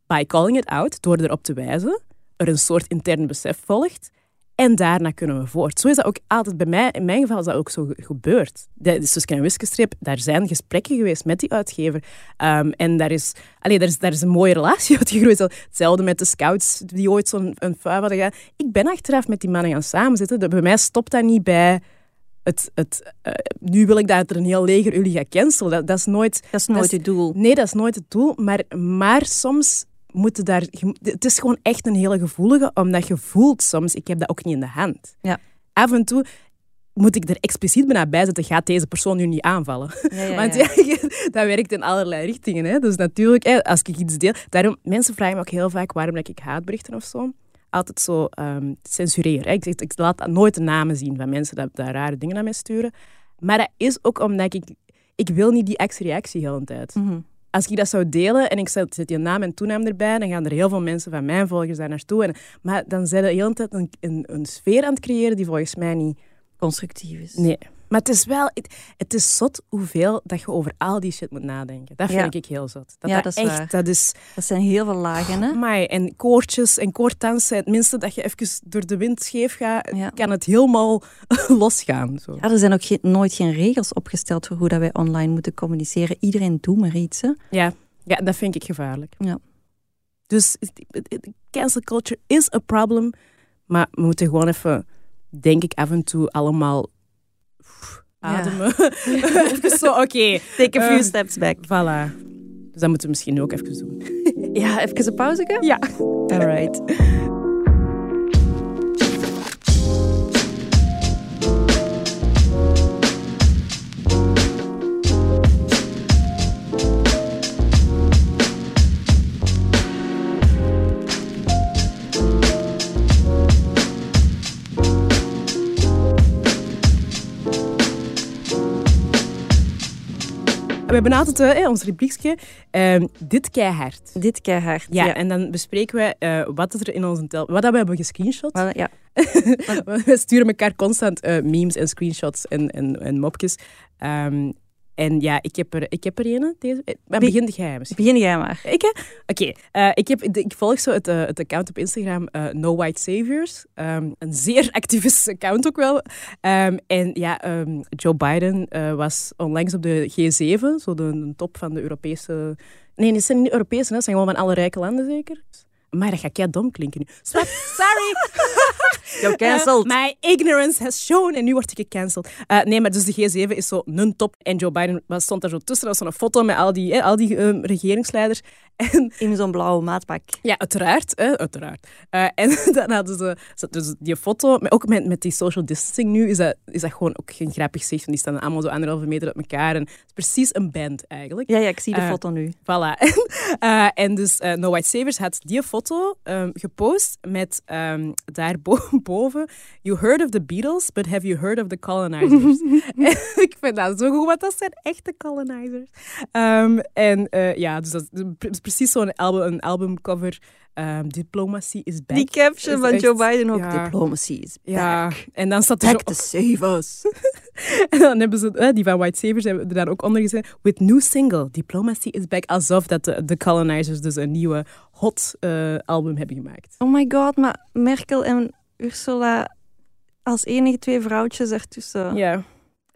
by calling it out, door erop te wijzen, er een soort intern besef volgt. En daarna kunnen we voort. Zo is dat ook altijd bij mij. In mijn geval is dat ook zo ge- gebeurd. De, de Suske en daar zijn gesprekken geweest met die uitgever. Ehm, en daar is, allee, daar, is, daar is een mooie relatie uitgegroeid. Hetzelfde met de scouts die ooit zo'n een vuil hadden gedaan. Ik ben achteraf met die mannen gaan samenzitten. Bij mij stopt dat niet bij... Het, het, eh, nu wil ik dat er een heel leger jullie gaat cancelen. Dat, dat is nooit... Dat is nooit is- het doel. Nee, dat is nooit het doel. Maar, maar soms moeten daar... Het is gewoon echt een hele gevoelige, omdat je voelt soms, ik heb dat ook niet in de hand. Ja. Af en toe moet ik er expliciet bijna bij zetten, gaat deze persoon nu niet aanvallen? Ja, ja, Want ja. dat werkt in allerlei richtingen. Hè? Dus natuurlijk, hè, als ik iets deel... Daarom, mensen vragen me ook heel vaak waarom dat ik haatberichten of zo altijd zo ehm censureer. Hè? Ik, zeg, ik laat nooit de namen zien van mensen dat, dat rare dingen naar mij sturen. Maar dat is ook omdat ik... Ik wil niet die actie-reactie de hele tijd. Mhm. Als ik dat zou delen en ik zet, zet je naam en toenaam erbij, dan gaan er heel veel mensen van mijn volgers daar naartoe. En, maar dan zijn we de hele tijd een, een, een sfeer aan het creëren die volgens mij niet... Constructief is. Nee. Maar het is wel... Het, het is zot hoeveel dat je over al die shit moet nadenken. Dat vind Ja. ik heel zot. Dat Ja, dat dat is echt... waar. Dat is... Dat zijn heel veel lagen, hè? Amai, en koortjes en koortdansen. Het minste dat je even door de wind scheef gaat, Ja. kan het helemaal losgaan. Zo. Ja, er zijn ook geen- nooit geen regels opgesteld voor hoe dat wij online moeten communiceren. Iedereen doet maar iets, hè? Ja, ja, dat vind ik gevaarlijk. Ja. Dus cancel culture is a problem. Maar we moeten gewoon even, denk ik, af en toe allemaal Ja. ademen. even zo, oké. Take a few Eh, steps back. Voilà. Dus dat moeten we misschien ook even doen. Ja, even een pauze. Ja. All right. We hebben altijd uh, ons rubriekje. Uh, dit keihard. Dit keihard, ja. ja. En dan bespreken wij uh, wat er in onze tel... Wat we hebben gescreenshot. Ja. we sturen elkaar constant uh, memes en screenshots en, en, en mopjes. Um, en ja, ik heb er, ik heb er een. Deze. Maar begin jij misschien. Begin jij maar. Ik? Oké. Okay. Uh, ik, heb, ik volg zo het, uh, het account op Instagram uh, No White Saviors. Um, een zeer activistisch account ook wel. Um, en ja, um, Joe Biden was onlangs op de G7, zo de, de, top van de Europese... Nee, het zijn niet Europese, het zijn gewoon van alle rijke landen zeker. Maar dat gaat kei dom klinken nu. Sorry. You're cancelled. Uh, my ignorance has shown. En nu word ik gecanceld. Uh, nee, maar dus de G7 is zo een top. En Joe Biden stond daar zo tussen. Dat was zo'n foto met al die, eh, al die um, regeringsleiders. En, In zo'n blauwe maatpak. Ja, uiteraard. Eh, uiteraard. Uh, en dan hadden ze dus die foto. Maar ook met, met die social distancing nu is dat, is dat gewoon ook geen grappig zicht. Want die staan allemaal zo anderhalve meter uit elkaar. En het is precies een band eigenlijk. Ja, ja ik zie de foto nu. Voilà. en dus No White Savers had die foto um, gepost met um, daarboven You heard of the Beatles, but have you heard of the colonizers? ik vind dat zo goed, want dat zijn echte colonizers. Um, en uh, ja, dus dat is precies zo'n album, een albumcover. Um, Diplomacy is back. Die caption van echt, Joe Biden ook. Ja. Diplomacy is back. Ja, en dan staat er back to save us. en dan hebben ze, uh, die van White Savers hebben er dan ook onder gezet. With new single, Diplomacy is back. Alsof dat de, de Colonizers dus een nieuwe hot uh, album hebben gemaakt. Oh my god, maar Merkel en Ursula als enige twee vrouwtjes ertussen. Ja.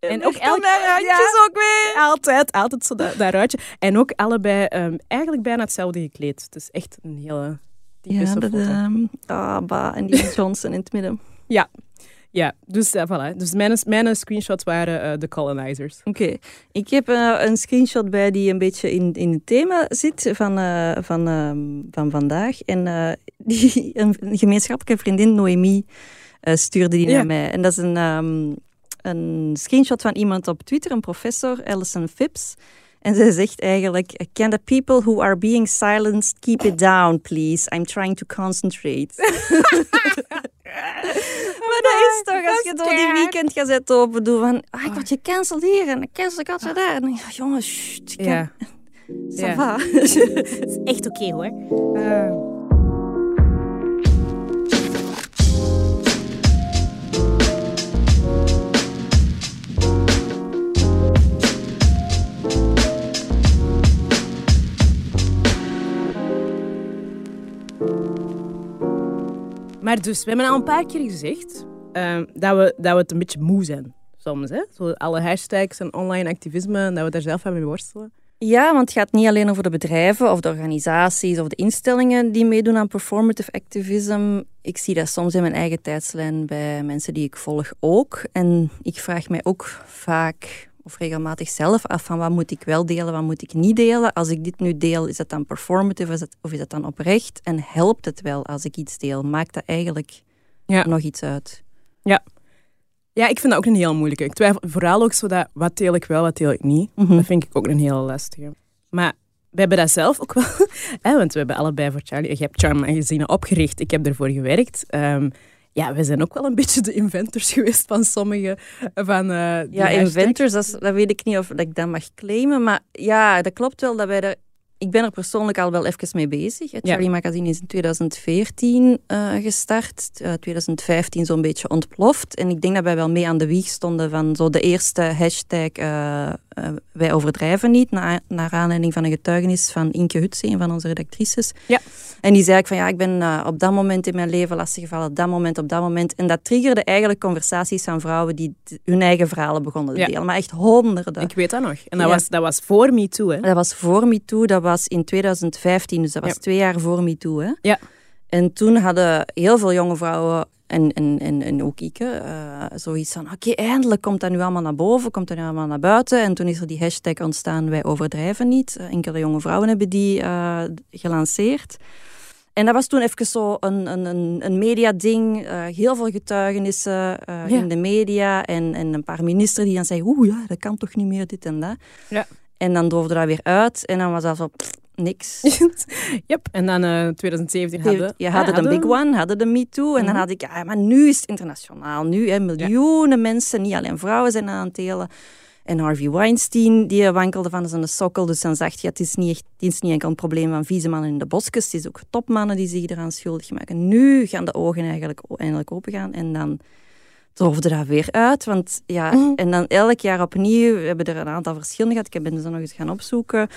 En, ook elke ruitjes ja, ook weer. Altijd, altijd zo dat, dat ruitje. En ook allebei um, eigenlijk bijna hetzelfde gekleed. Het is echt een hele typische ja, dat, foto. Um, ah, bah, en die Johnson in het midden. Ja. Ja, dus uh, voilà. Dus mijn, mijn screenshots waren uh, de colonizers. Oké. Okay. Ik heb uh, een screenshot bij die een beetje in, in het thema zit van, van, van vandaag. En die, een gemeenschappelijke vriendin, Noemi, stuurde die ja. naar mij. En dat is een, um, een screenshot van iemand op Twitter, een professor, Alison Phipps. En zij zegt eigenlijk: Can the people who are being silenced keep it down, please? I'm trying to concentrate. maar dat is toch, als je door die weekend gaat open doet van, ah, ik word gecanceld hier en ik cancel ik altijd daar. En dan denk je, jongens, shh, ja. Ça va. Het is echt oké okay, hoor. Uh. Maar dus, we hebben al een paar keer gezegd uh, dat, we, dat we het een beetje moe zijn. Soms, hè? Zo alle hashtags en online activisme, dat we daar zelf aan mee worstelen. Ja, want het gaat niet alleen over de bedrijven of de organisaties of de instellingen die meedoen aan performative activism. Ik zie dat soms in mijn eigen tijdslijn bij mensen die ik volg ook. En ik vraag mij ook vaak of regelmatig zelf af van wat moet ik wel delen, wat moet ik niet delen. Als ik dit nu deel, is dat dan performative is of is dat dan oprecht? En helpt het wel als ik iets deel? Maakt dat eigenlijk ja. nog iets uit? Ja. Ja, ik vind dat ook een heel moeilijke. Ik twijfel vooral ook zo dat wat deel ik wel, wat deel ik niet. Mm -hmm. Dat vind ik ook een heel lastige. Maar we hebben dat zelf ook wel. hè, want we hebben allebei voor Charlie... Je hebt Charm Magazine opgericht. Ik heb ervoor gewerkt. Um, ja, we zijn ook wel een beetje de inventors geweest van sommige van uh, Ja, inventors, dat, dat, weet ik niet of dat ik dat mag claimen. Maar ja, dat klopt wel dat wij er... Ik ben er persoonlijk al wel even mee bezig. Het Charlie ja. Magazine is in 2014 uh, gestart. Uh, 2015 zo'n beetje ontploft. En ik denk dat wij wel mee aan de wieg stonden van zo de eerste hashtag uh, wij overdrijven niet. Na, naar aanleiding van een getuigenis van Inke Hutse, een van onze redactrices. Ja. En die zei ik van ja, ik ben op dat moment in mijn leven lastiggevallen. Op dat moment, op dat moment. En dat triggerde eigenlijk conversaties van vrouwen die hun eigen verhalen begonnen te ja. delen. Maar echt honderden. Ik weet dat nog. En dat, ja. was, dat was voor MeToo, hè? Dat was voor MeToo. Dat was in 2015. Dus dat was ja. twee jaar voor MeToo, hè? Ja. En toen hadden heel veel jonge vrouwen en, en, en, en ook ik uh, zoiets van: oké, okay, eindelijk komt dat nu allemaal naar boven, komt dat nu allemaal naar buiten. En toen is er die hashtag ontstaan: wij overdrijven niet. Enkele jonge vrouwen hebben die uh, gelanceerd. En dat was toen even zo een, een, een, mediading. Uh, heel veel getuigenissen uh, ja. in de media. En, en een paar ministers die dan zeiden: oeh ja, dat kan toch niet meer, dit en dat. Ja. En dan doofde dat weer uit. En dan was dat zo... Pff, niks. yep. En dan uh, 2017 hadden... Je hadden de Big One, hadden de Me Too. En dan had ik, ja, maar nu is het internationaal. Nu, hè, miljoenen ja. mensen, niet alleen vrouwen, zijn aan het delen. En Harvey Weinstein, die wankelde van zijn sokkel. Dus dan zag je, het is niet, echt, het is niet enkel een probleem van vieze mannen in de bosjes. Het is ook topmannen die zich eraan schuldig maken. Nu gaan de ogen eigenlijk eindelijk open gaan. En dan droofde dat weer uit. Want ja, Mhm. en dan elk jaar opnieuw. We hebben er een aantal verschillende gehad. Ik ben ze nog eens gaan opzoeken.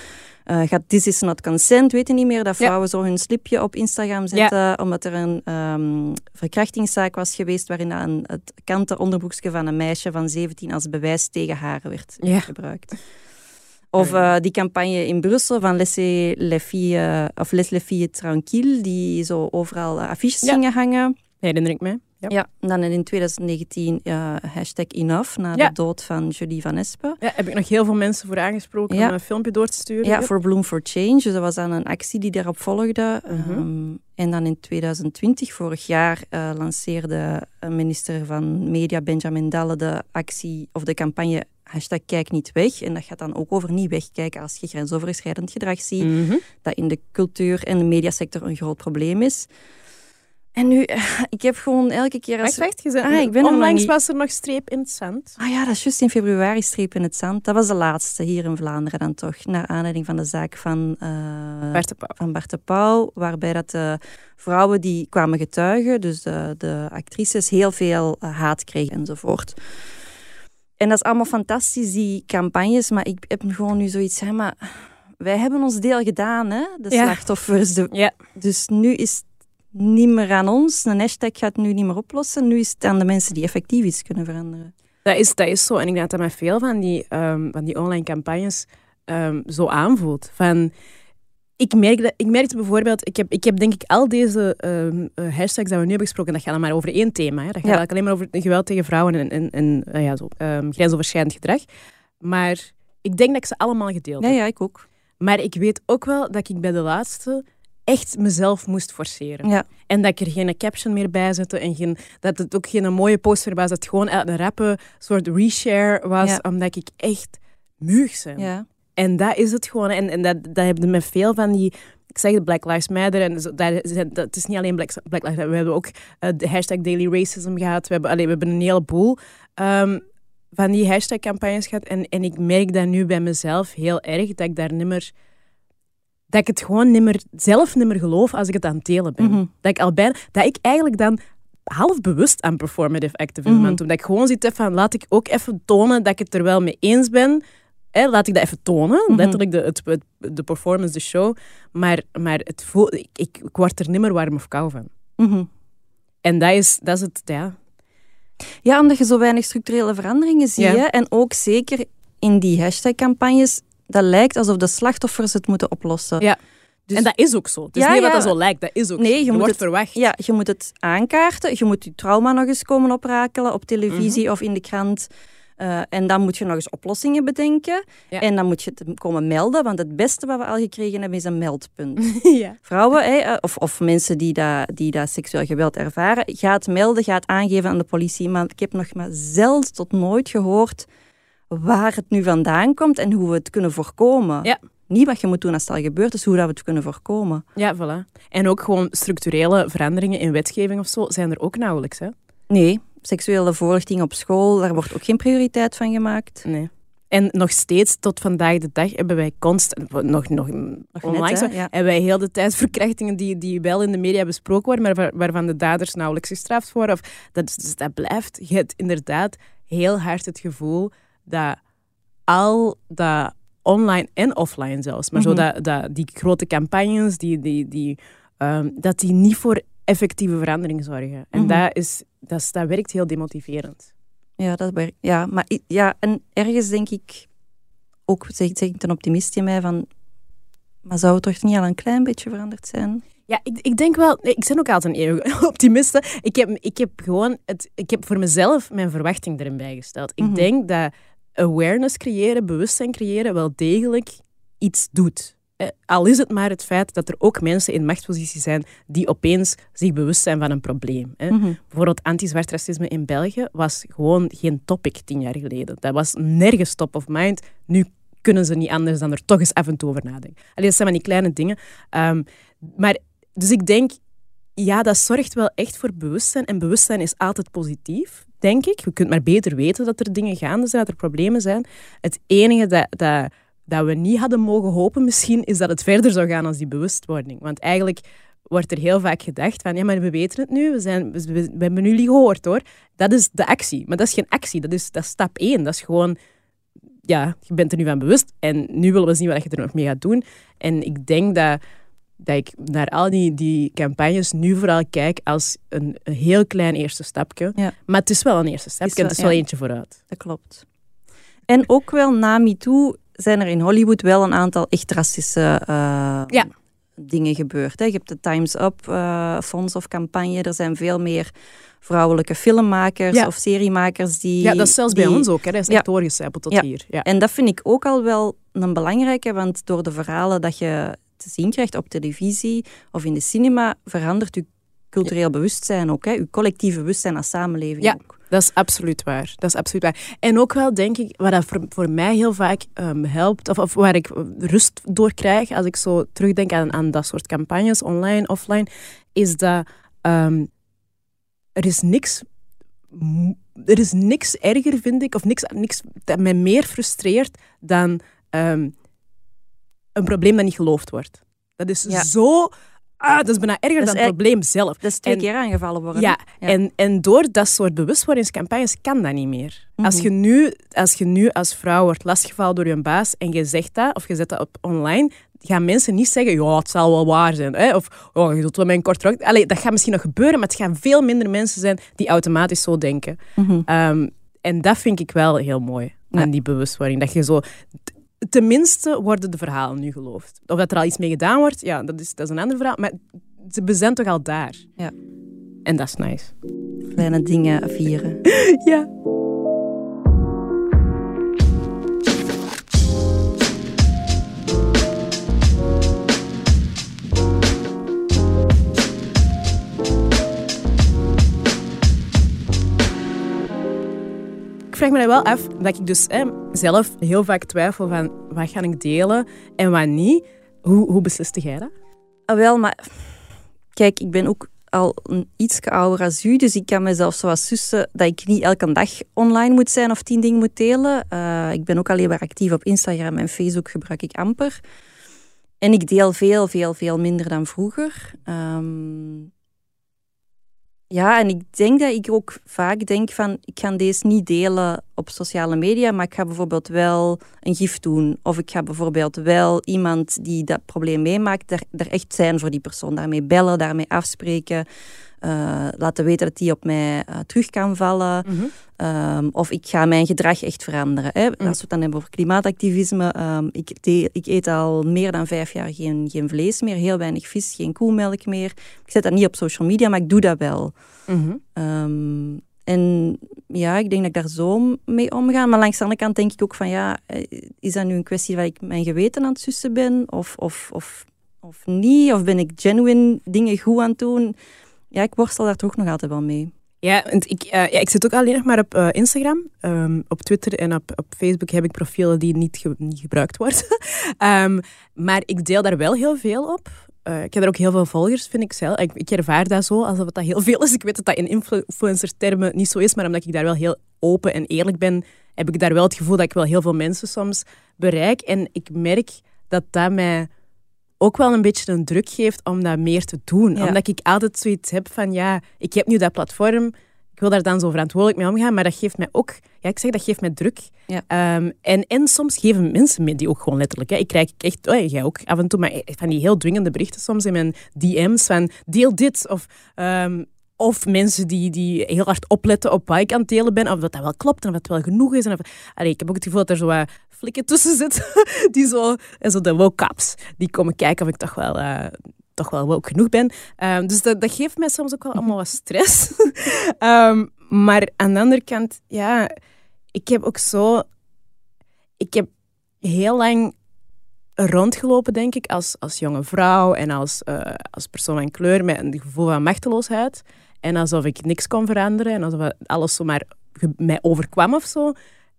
Eh gaat This is not consent, weet je niet meer? Dat Ja. vrouwen zo hun slipje op Instagram zetten. Omdat er een ehm, verkrachtingszaak was geweest. waarin een, het kanten onderbroekje van een meisje van 17 als bewijs tegen haar werd Ja. gebruikt. Of eh, die campagne in Brussel van Laissez les filles, of Les les filles tranquilles, die zo overal eh, affiches gingen hangen. Herinner ik mij. Ja. Ja, en dan in 2019 eh, hashtag enough, na Ja. de dood van Julie Van Espen. Ja, heb ik nog heel veel mensen voor aangesproken Ja. om een filmpje door te sturen. Ja, voor Bloom for Change. Dus dat was dan een actie die daarop volgde. Mhm. Ehm, en dan in 2020, vorig jaar, eh, lanceerde een minister van Media, Benjamin Dalle, de actie of de campagne hashtag Kijk niet weg. En dat gaat dan ook over niet wegkijken als je grensoverschrijdend gedrag ziet. Mhm. Dat in de cultuur- en de mediasector een groot probleem is. En nu, ik heb gewoon elke keer... Als... Wacht, wacht, Ah, ik ben nog Onlangs was er nog streep in het zand. Ah ja, dat is juist in februari streep in het zand. Dat was de laatste hier in Vlaanderen dan toch. Naar aanleiding van de zaak van, eh, Bart de Pauw. van Bart de Pauw. Waarbij dat de vrouwen die kwamen getuigen, dus de, de actrices, heel veel eh, haat kregen enzovoort. En dat is allemaal fantastisch, die campagnes. Maar ik heb gewoon nu zoiets, hè, maar wij hebben ons deel gedaan, hè, de Ja. slachtoffers. De, Ja. dus nu is het niet meer aan ons. Een hashtag gaat het nu niet meer oplossen. Nu is het aan de mensen die effectief iets kunnen veranderen. Dat is, dat is zo. En ik denk dat dat met veel van die, ehm, van die online campagnes ehm, zo aanvoelt. Van, ik, merk dat, ik merkte bijvoorbeeld, ik heb, ik heb denk ik al deze ehm, eh, hashtags dat we nu hebben gesproken, dat gaat dan maar over één thema. Hè. Dat gaat Ja. eigenlijk alleen maar over geweld tegen vrouwen en, en, en eh, ja, zo, grensoverschrijdend gedrag. Maar ik denk dat ik ze allemaal gedeeld Ja, heb. ja, ik ook. Maar ik weet ook wel dat ik bij de laatste echt mezelf moest forceren. Ja. En dat ik er geen caption meer bij zette. En geen, dat het ook geen mooie poster was. Dat het gewoon uit een rappe soort reshare was. Ja. Omdat ik echt muug ben. Ja. En dat is het gewoon. En, en dat, dat hebben met veel van die... Ik zeg de Black Lives Matter. En zo, daar zijn, dat, het is niet alleen Black, Black Lives Matter. We hebben ook eh, de hashtag Daily Racism gehad. We hebben, allee, we hebben een heleboel ehm, van die hashtag-campagnes gehad. En, en ik merk dat nu bij mezelf heel erg. Dat ik daar nimmer... Dat ik het gewoon nimmer, zelf nimmer geloof als ik het aan het delen ben. Mhm. Dat ik al bijna... Dat ik eigenlijk dan half bewust aan performative activism het doen. Dat ik gewoon zit van, laat ik ook even tonen dat ik het er wel mee eens ben. Hè, laat ik dat even tonen. Mhm. Letterlijk de, het, het- de performance, de show. Maar, maar het voel, ik, ik, ik word er nimmer warm of kou van. Mhm. En dat is, dat is het, ja. Ja, omdat je zo weinig structurele veranderingen ziet. Ja. En ook zeker in die hashtag-campagnes, dat lijkt alsof de slachtoffers het moeten oplossen. Ja. Dus- en dat is ook zo. Het is Ja, niet wat ja. dat zo lijkt, dat is ook Nee, je moet wordt het- verwacht. Ja, je moet het aankaarten. Je moet je trauma nog eens komen oprakelen op televisie Mhm. of in de krant. Eh, en dan moet je nog eens oplossingen bedenken. Ja. En dan moet je het komen melden. Want het beste wat we al gekregen hebben is een meldpunt. ja. Vrouwen hè, eh, of, of mensen die dat, die dat seksueel geweld ervaren, ga het melden, ga het aangeven aan de politie. Maar ik heb nog maar zelden tot nooit gehoord waar het nu vandaan komt en hoe we het kunnen voorkomen. Ja. Niet wat je moet doen als het al gebeurd is, hoe dat we het kunnen voorkomen. Ja, voilà. En ook gewoon structurele veranderingen in wetgeving of zo zijn er ook nauwelijks. Hè? Nee, seksuele voorlichting op school, daar wordt ook geen prioriteit van gemaakt. Nee. En nog steeds, tot vandaag de dag, hebben wij constant, nog, nog, onlangs, hè? Ja. hebben wij heel de tijd verkrachtingen die, die wel in de media besproken worden, maar waar- waarvan de daders nauwelijks gestraft worden. Of, dat, dus dat blijft. Je hebt inderdaad heel hard het gevoel dat al dat online en offline zelfs, maar zo Mhm. dat, dat die grote campagnes, die, die, die, ehm, dat die niet voor effectieve verandering zorgen. En Mhm. dat, is, dat, is, dat werkt heel demotiverend. Ja, dat werkt. Ja, maar ja, en ergens denk ik ook, zeg, zeg ik een optimist in mij, van, maar zou het toch niet al een klein beetje veranderd zijn? Ja, ik, ik denk wel... Ik ben ook altijd een eeuwige optimiste. Ik heb, ik heb gewoon... Het, ik heb voor mezelf mijn verwachting erin bijgesteld. Ik Mhm. denk dat awareness creëren, bewustzijn creëren, wel degelijk iets doet. Eh, Al is het maar het feit dat er ook mensen in machtspositie zijn die opeens zich bewust zijn van een probleem. Hè. Mhm. Bijvoorbeeld anti-zwart racisme in België was gewoon geen topic tien jaar geleden. Dat was nergens top of mind. Nu kunnen ze niet anders dan er toch eens af en toe over nadenken. Allee, dat zijn maar die kleine dingen. Ehm, maar, dus ik denk, ja, dat zorgt wel echt voor bewustzijn. En bewustzijn is altijd positief, denk ik. Je kunt maar beter weten dat er dingen gaande zijn, dat er problemen zijn. Het enige dat, dat, dat we niet hadden mogen hopen misschien, is dat het verder zou gaan als die bewustwording. Want eigenlijk wordt er heel vaak gedacht van, ja, maar we weten het nu, we, zijn, we, we hebben jullie gehoord hoor. Dat is de actie. Maar dat is geen actie, dat is, dat stap één. Dat is gewoon, ja, je bent er nu van bewust en nu willen we zien wat je er nog mee gaat doen. En ik denk dat, dat ik naar al die, die campagnes nu vooral kijk als een, een heel klein eerste stapje. Ja. Maar het is wel een eerste stapje Is wel- en het is wel ja. eentje vooruit. Dat klopt. En ook wel na MeToo zijn er in Hollywood wel een aantal echt drastische eh, Ja. dingen gebeurd. Hè. Je hebt de Time's Up eh, fonds of campagne. Er zijn veel meer vrouwelijke filmmakers Ja. of seriemakers die... Ja, dat is zelfs bij ons ook. Hè. Dat is Ja. echt doorgecijpeld tot hier. Ja. En dat vind ik ook al wel een belangrijke, want door de verhalen dat je te zien krijgt op televisie of in de cinema, verandert je cultureel bewustzijn ook. Hè. Je collectief bewustzijn als samenleving Ja. ook. Dat is absoluut waar. Dat is absoluut waar. En ook wel, denk ik, wat dat voor, voor mij heel vaak ehm, helpt, of, of waar ik rust door krijg als ik zo terugdenk aan, aan dat soort campagnes, online, offline, is dat ehm, er is niks... Er is niks erger, vind ik, of niks, niks dat mij meer frustreert dan ehm, een probleem dat niet geloofd wordt. Dat is Ja. zo... Ah, dat is bijna erger is dan het probleem zelf. Dat is twee En- keer aangevallen worden. Ja, Ja. En, en door dat soort bewustwordingscampagnes kan dat niet meer. als, Mhm. je nu, als je nu als vrouw wordt lastiggevallen door je baas en je zegt dat, of je zet dat op online, gaan mensen niet zeggen, ja, het zal wel waar zijn. Hè? Of, oh, je zult wel mijn kort rok... Allee, dat gaat misschien nog gebeuren, maar het gaan veel minder mensen zijn die automatisch zo denken. Mhm. Ehm, en dat vind ik wel heel mooi Ja. aan die bewustwording. Dat je zo... Tenminste worden de verhalen nu geloofd. Of dat er al iets mee gedaan wordt, ja, dat is, dat is een ander verhaal. Maar ze- zijn toch al daar. Ja. En dat is nice. Kleine dingen vieren. Ja. Vraag me dat wel af, dat ik dus hè, zelf heel vaak twijfel van wat ga ik delen en wat niet. Hoe, hoe besliste jij dat? Ah, wel, maar kijk, ik ben ook al iets ouder als u, dus ik kan mezelf zoals sussen dat ik niet elke dag online moet zijn of tien dingen moet delen. Eh, ik ben ook alleen maar actief op Instagram en Facebook gebruik ik amper. En ik deel veel, veel, veel minder dan vroeger. Ehm, ja, en ik denk dat ik ook vaak denk van, ik ga deze niet delen op sociale media, maar ik ga bijvoorbeeld wel een gif doen. Of ik ga bijvoorbeeld wel iemand die dat probleem meemaakt, er, er echt zijn voor die persoon. Daarmee bellen, daarmee afspreken. Eh, laten weten dat die op mij eh, terug kan vallen. Ehm, of ik ga mijn gedrag echt veranderen. Hè. Als we het dan hebben over klimaatactivisme. ehm, ik, ik eet al meer dan vijf jaar geen, geen vlees meer. Heel weinig vis, geen koemelk meer. Ik zet dat niet op social media, maar ik doe dat wel. Mhm. Ehm, en ja, ik denk dat ik daar zo mee omga. Maar langs de andere kant denk ik ook van ja, eh, is dat nu een kwestie dat ik mijn geweten aan het sussen ben? Of, of, of, of niet? Of ben ik genuine dingen goed aan het doen? Ja, ik worstel daar toch nog altijd wel mee. Ja, want ik, eh, ja, ik zit ook alleen nog maar op eh, Instagram. Ehm, op Twitter en op, op Facebook heb ik profielen die niet, niet gebruikt worden. Ehm, maar ik deel daar wel heel veel op. Eh, ik heb er ook heel veel volgers, vind ik zelf. Ik, ik ervaar dat zo, alsof het dat heel veel is. Ik weet dat dat in influencer-termen niet zo is, maar omdat ik daar wel heel open en eerlijk ben, heb ik daar wel het gevoel dat ik wel heel veel mensen soms bereik. En ik merk dat dat mij ook wel een beetje een druk geeft om dat meer te doen. Ja. Omdat ik altijd zoiets heb van, ja, ik heb nu dat platform, ik wil daar dan zo verantwoordelijk mee omgaan, maar dat geeft mij ook, ja, ik zeg, dat geeft mij druk. Ja. Ehm, en, en soms geven mensen me die ook gewoon letterlijk. Hè. Ik krijg echt, oh, jij ook af en toe, maar van die heel dwingende berichten soms in mijn DM's van deel dit of... ehm, of mensen die, die heel hard opletten op wat ik aan het delen ben, of dat dat wel klopt en of dat wel genoeg is. En of, Allee, ik heb ook het gevoel dat er zo wat flikken tussen zitten, die zo, en zo de woke caps, die komen kijken of ik toch wel, eh, toch wel woke genoeg ben. Ehm, dus dat, dat geeft mij soms ook wel allemaal wat stress. Ehm, maar aan de andere kant, ja, ik heb ook zo... Ik heb heel lang rondgelopen, denk ik, als, als jonge vrouw en als, eh, als persoon van kleur met een gevoel van machteloosheid. En alsof ik niks kon veranderen en alsof alles zomaar mij overkwam of zo.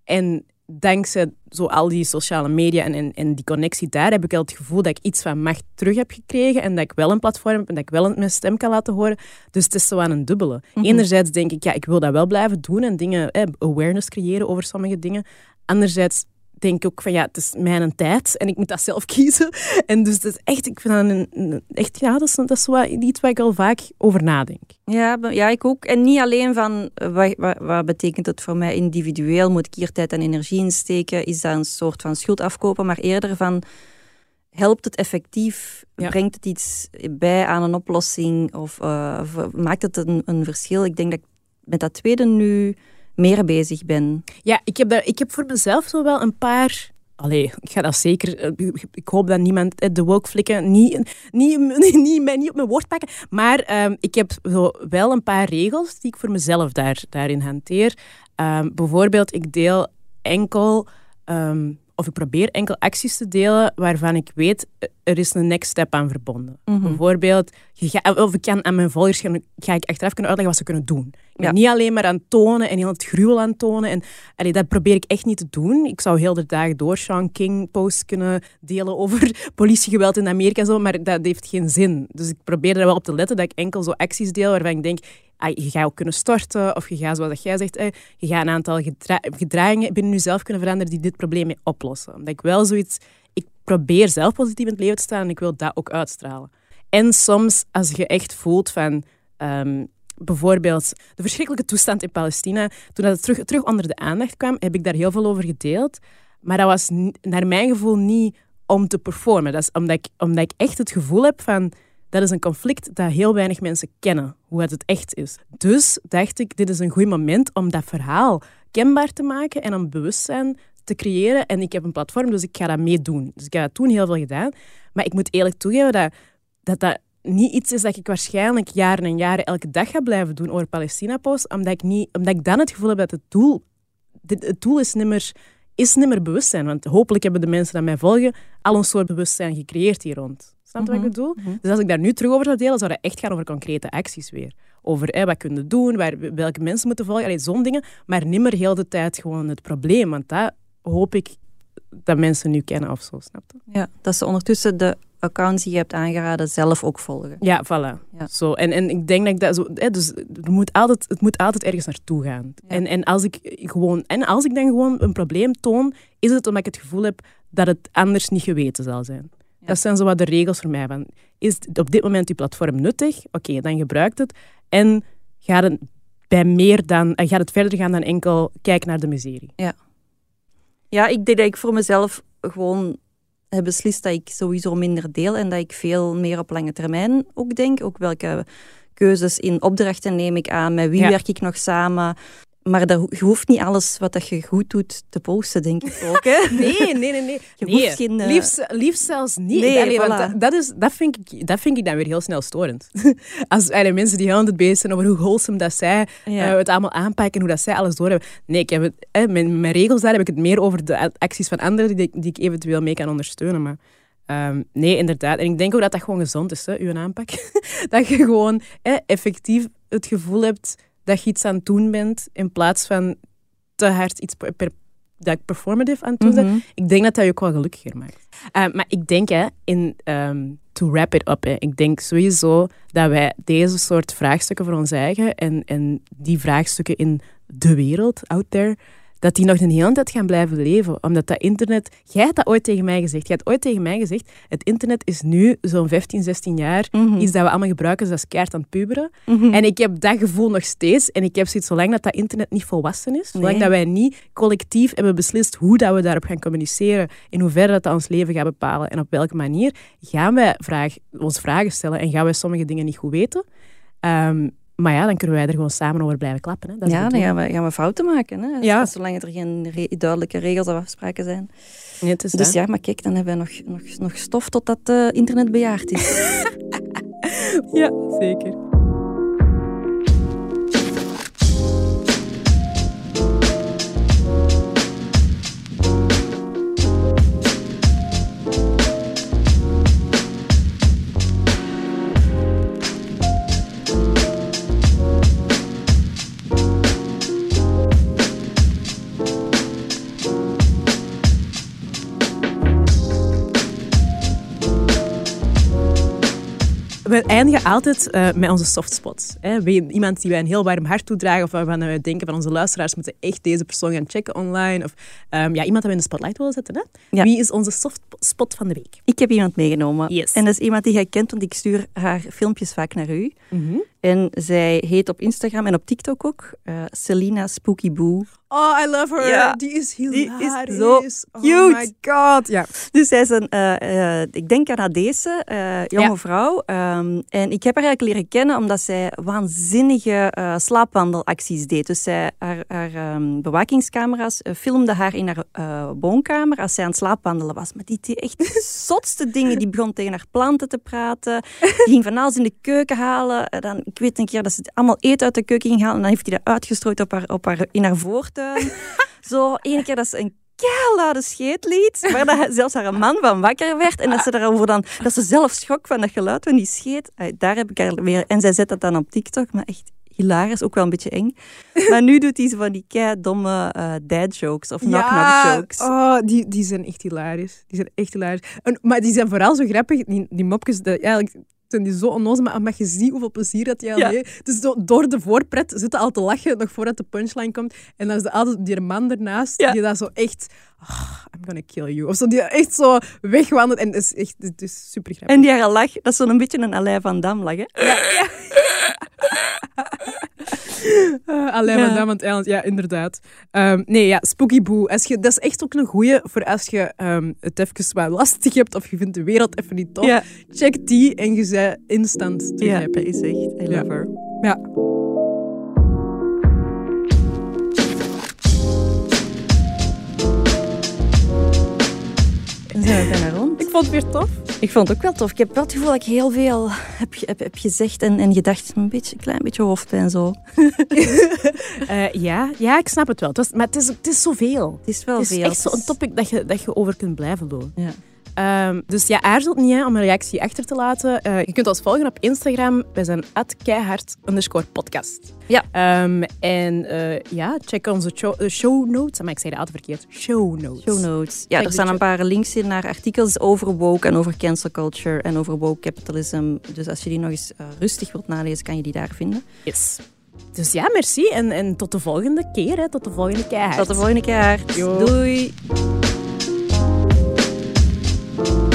En dankzij zo al die sociale media en, en, en die connectie daar, heb ik wel het gevoel dat ik iets van macht terug heb gekregen en dat ik wel een platform heb en dat ik wel mijn stem kan laten horen. Dus het is zo aan een dubbele. Mhm. Enerzijds denk ik, ja, ik wil dat wel blijven doen en dingen, eh, awareness creëren over sommige dingen. Anderzijds denk ook van, ja, het is mijn tijd en ik moet dat zelf kiezen. En dus dat is echt, ik vind dat een, een- echt, ja, dat is, dat is wel iets waar ik al vaak over nadenk. Ja, ja, ik ook. En niet alleen van wat, wat, wat betekent het voor mij individueel? Moet ik hier tijd en energie in steken? Is dat een soort van schuld afkopen? Maar eerder van helpt het effectief? Ja. Brengt het iets bij aan een oplossing? Of, eh, of maakt het een, een verschil? Ik denk dat ik met dat tweede nu meer bezig ben. Ja, ik heb, daar, ik heb voor mezelf zo wel een paar... Allee, ik ga dat zeker... eh, Ik hoop dat niemand eh, de woke flikken niet, niet, niet, mij niet op mijn woord pakken. Maar ehm, ik heb zo wel een paar regels die ik voor mezelf daar, daarin hanteer. Ehm, bijvoorbeeld, ik deel enkel... ehm, of ik probeer enkel acties te delen waarvan ik weet, eh, er is een next step aan verbonden. Mhm. Bijvoorbeeld, je ga- of ik kan aan mijn volgers gaan, ga ik achteraf kunnen uitleggen wat ze kunnen doen. Ik ben Ja. niet alleen maar aan tonen en heel het gruwel aan tonen. En, allee, dat probeer ik echt niet te doen. Ik zou heel de dag door Sean King posts kunnen delen over politiegeweld in Amerika, zo, maar dat heeft geen zin. Dus ik probeer er wel op te letten dat ik enkel zo acties deel waarvan ik denk, ah, je gaat ook kunnen storten, of je gaat, zoals dat jij zegt, eh, je gaat een aantal gedra- gedragingen binnen jezelf kunnen veranderen die dit probleem mee oplossen. Omdat ik wel zoiets... Ik probeer zelf positief in het leven te staan en ik wil dat ook uitstralen. En soms, als je echt voelt van... ehm, bijvoorbeeld de verschrikkelijke toestand in Palestina, toen dat terug, terug onder de aandacht kwam, heb ik daar heel veel over gedeeld. Maar dat was naar mijn gevoel niet om te performen. Dat is omdat ik, omdat ik echt het gevoel heb van... Dat is een conflict dat heel weinig mensen kennen, hoe het het echt is. Dus dacht ik, dit is een goed moment om dat verhaal kenbaar te maken en om bewustzijn te creëren. En ik heb een platform, dus ik ga dat meedoen. Dus ik heb dat toen heel veel gedaan. Maar ik moet eerlijk toegeven dat dat, dat niet iets is dat ik waarschijnlijk jaren en jaren elke dag ga blijven doen over Palestina-posts, omdat ik, niet, omdat ik dan het gevoel heb dat het doel, het doel is nimmer, is nimmer bewustzijn. Want hopelijk hebben de mensen die mij volgen al een soort bewustzijn gecreëerd hier rond. Snap je wat ik bedoel? Dus als ik daar nu terug over zou delen, zou dat echt gaan over concrete acties weer. Over hè, wat kunnen doen, waar, welke mensen moeten volgen, zo'n dingen. Maar nimmer heel de tijd gewoon het probleem. Want dat hoop ik dat mensen nu kennen of zo, snap je? Ja, dat ze ondertussen de accounts die je hebt aangeraden zelf ook volgen. Ja, voilà. Ja. Zo, en, en ik denk dat ik dat zo... Hè, dus er moet altijd, het moet altijd ergens naartoe gaan. Ja. En, en, als ik gewoon, en als ik dan gewoon een probleem toon, is het omdat ik het gevoel heb dat het anders niet geweten zal zijn. Ja. Dat zijn zo wat de regels voor mij. Van, is op dit moment je platform nuttig? Oké, dan gebruikt het. En gaat het, bij meer dan, gaat het verder gaan dan enkel kijken naar de miserie. Ja, ik denk dat ik voor mezelf gewoon heb beslist dat ik sowieso minder deel en dat ik veel meer op lange termijn ook denk. Ook welke keuzes in opdrachten neem ik aan, met wie Ja. werk ik nog samen. Maar dat, je hoeft niet alles wat dat je goed doet te posten, denk ik ook. Hè? Nee, nee, nee. nee. Je nee. hoeft geen, eh, liefst, liefst zelfs niet. Nee, Allee, want dat, dat, is, dat, vind ik, dat vind ik dan weer heel snel storend. Als allee, mensen die heel aan het bezig zijn over hoe wholesome dat zij Ja. eh, het allemaal aanpakken en hoe dat zij alles doorhebben. Nee, ik heb het, eh, mijn, mijn regels daar heb ik het meer over de acties van anderen die, die ik eventueel mee kan ondersteunen. Maar ehm, nee, inderdaad. En ik denk ook dat dat gewoon gezond is, hè, uw aanpak. dat je gewoon eh, effectief het gevoel hebt dat je iets aan het doen bent in plaats van te hard iets per, per- dat ik performative aan het doen ben. Mhm. Ik denk dat dat je ook wel gelukkiger maakt. Eh, maar ik denk, hè, in, ehm, to wrap it up, hè, ik denk sowieso dat wij deze soort vraagstukken voor ons eigen en, en die vraagstukken in de wereld, out there, dat die nog een hele tijd gaan blijven leven. Omdat dat internet... Jij hebt dat ooit tegen mij gezegd. Jij hebt ooit tegen mij gezegd, het internet is nu zo'n 15, 16 jaar Mhm. iets dat we allemaal gebruiken, dus dat is keihard aan het puberen. Mhm. En ik heb dat gevoel nog steeds. En ik heb zoiets, zolang dat dat internet niet volwassen is, zolang Nee. dat wij niet collectief hebben beslist hoe dat we daarop gaan communiceren, in hoeverre dat, dat ons leven gaat bepalen en op welke manier, gaan wij vraag, ons vragen stellen en gaan wij sommige dingen niet goed weten. Ehm, maar ja, dan kunnen wij er gewoon samen over blijven klappen. Hè. Dat is ja, dan gaan we, gaan we fouten maken. Hè? Ja. Zolang er geen re- duidelijke regels of afspraken zijn. Nee, het is Dus dat. ja, maar kijk, dan hebben we nog, nog, nog stof totdat het internet bejaard is. ja, zeker. Altijd uh, met onze softspots. Iemand die wij een heel warm hart toedragen of waarvan we denken van onze luisteraars moeten echt deze persoon gaan checken online. Of um, ja, iemand dat we in de spotlight willen zetten. Hè? Ja. Wie is onze softspot van de week? Ik heb iemand meegenomen. Yes. En dat is iemand die jij kent, want ik stuur haar filmpjes vaak naar u. Mm -hmm. En zij heet op Instagram en op TikTok ook uh, Selina Spooky Boo. Oh, I love her. Ja. Die is hilarisch. Die is zo oh cute. my god. Ja. Dus zij is een, uh, uh, ik denk Canadese jonge ja. vrouw. Um, en ik heb haar eigenlijk leren kennen omdat zij waanzinnige slaapwandelacties deed. Dus zij, haar, haar um, bewakingscamera's filmden haar in haar woonkamer als zij aan het slaapwandelen was. Maar die deed echt de zotste dingen. Die begon tegen haar planten te praten. Die ging van alles in de keuken halen. Dan, ik weet een keer dat ze allemaal eten uit de keuken ging halen. En dan heeft hij dat uitgestrooid op haar, op haar, in haar voortuin. Zo, ene keer dat ze een keilade scheet liet, waar dat zelfs haar man van wakker werd. En dat ze daarover dan, dat ze zelf schrok van dat geluid van die scheet. Daar heb ik haar weer, en zij zet dat dan op TikTok, maar echt hilarisch, ook wel een beetje eng. Maar nu doet hij ze van die kei domme uh, dad jokes of knock-knock jokes. Oh, die, die zijn echt hilarisch. Die zijn echt hilarisch. En, maar die zijn vooral zo grappig, die, die mopjes, dat, eigenlijk zijn die zo onnozel, maar, maar je ziet hoeveel plezier dat hij al ja. Dus door de voorpret zitten al te lachen, nog voordat de punchline komt. En dan is er altijd die man ernaast, die dat zo echt... Oh, I'm gonna kill you. Of zo, die echt zo wegwandelt. En het is echt het is super grappig. En die haar lach, dat is zo'n beetje een Alain van Dam lach, hè? Ja, ja. Uh, Alain ja. Dam het eiland, ja, inderdaad. Um, nee, ja, Spooky Boo. Als je, dat is echt ook een goeie voor als je um, het even wat lastig hebt of je vindt de wereld even niet tof. Ja. Check die en je bent instant terug ja, is echt. I love her. Ja. Zijn we bijna rond. Ik vond het weer tof. Ik vond het ook wel tof. Ik heb wel het gevoel dat ik heel veel heb, heb, heb gezegd en, en gedacht. Een beetje, een klein beetje hoofdpijn zo. uh, ja, ja, ik snap het wel. Het was, maar het is, het is zoveel. Het is wel het is veel. echt zo'n topic dat je, dat je over kunt blijven doen. Ja. Um, dus ja, aarzelt niet hè, om een reactie achter te laten. Uh, je kunt ons volgen op Instagram. Wij zijn keihard podcast. Ja. Um, en uh, ja, check onze show, uh, show notes. Maar ik zei het altijd verkeerd. Show notes. Show notes. Ja, check er staan een paar links in naar artikels over woke en over cancel culture en over woke capitalism. Dus als je die nog eens rustig wilt nalezen, kan je die daar vinden. Yes. Dus ja, merci. En, en tot de volgende keer. Hè. Tot de volgende keer. Tot de volgende keer. Doei. Thank you.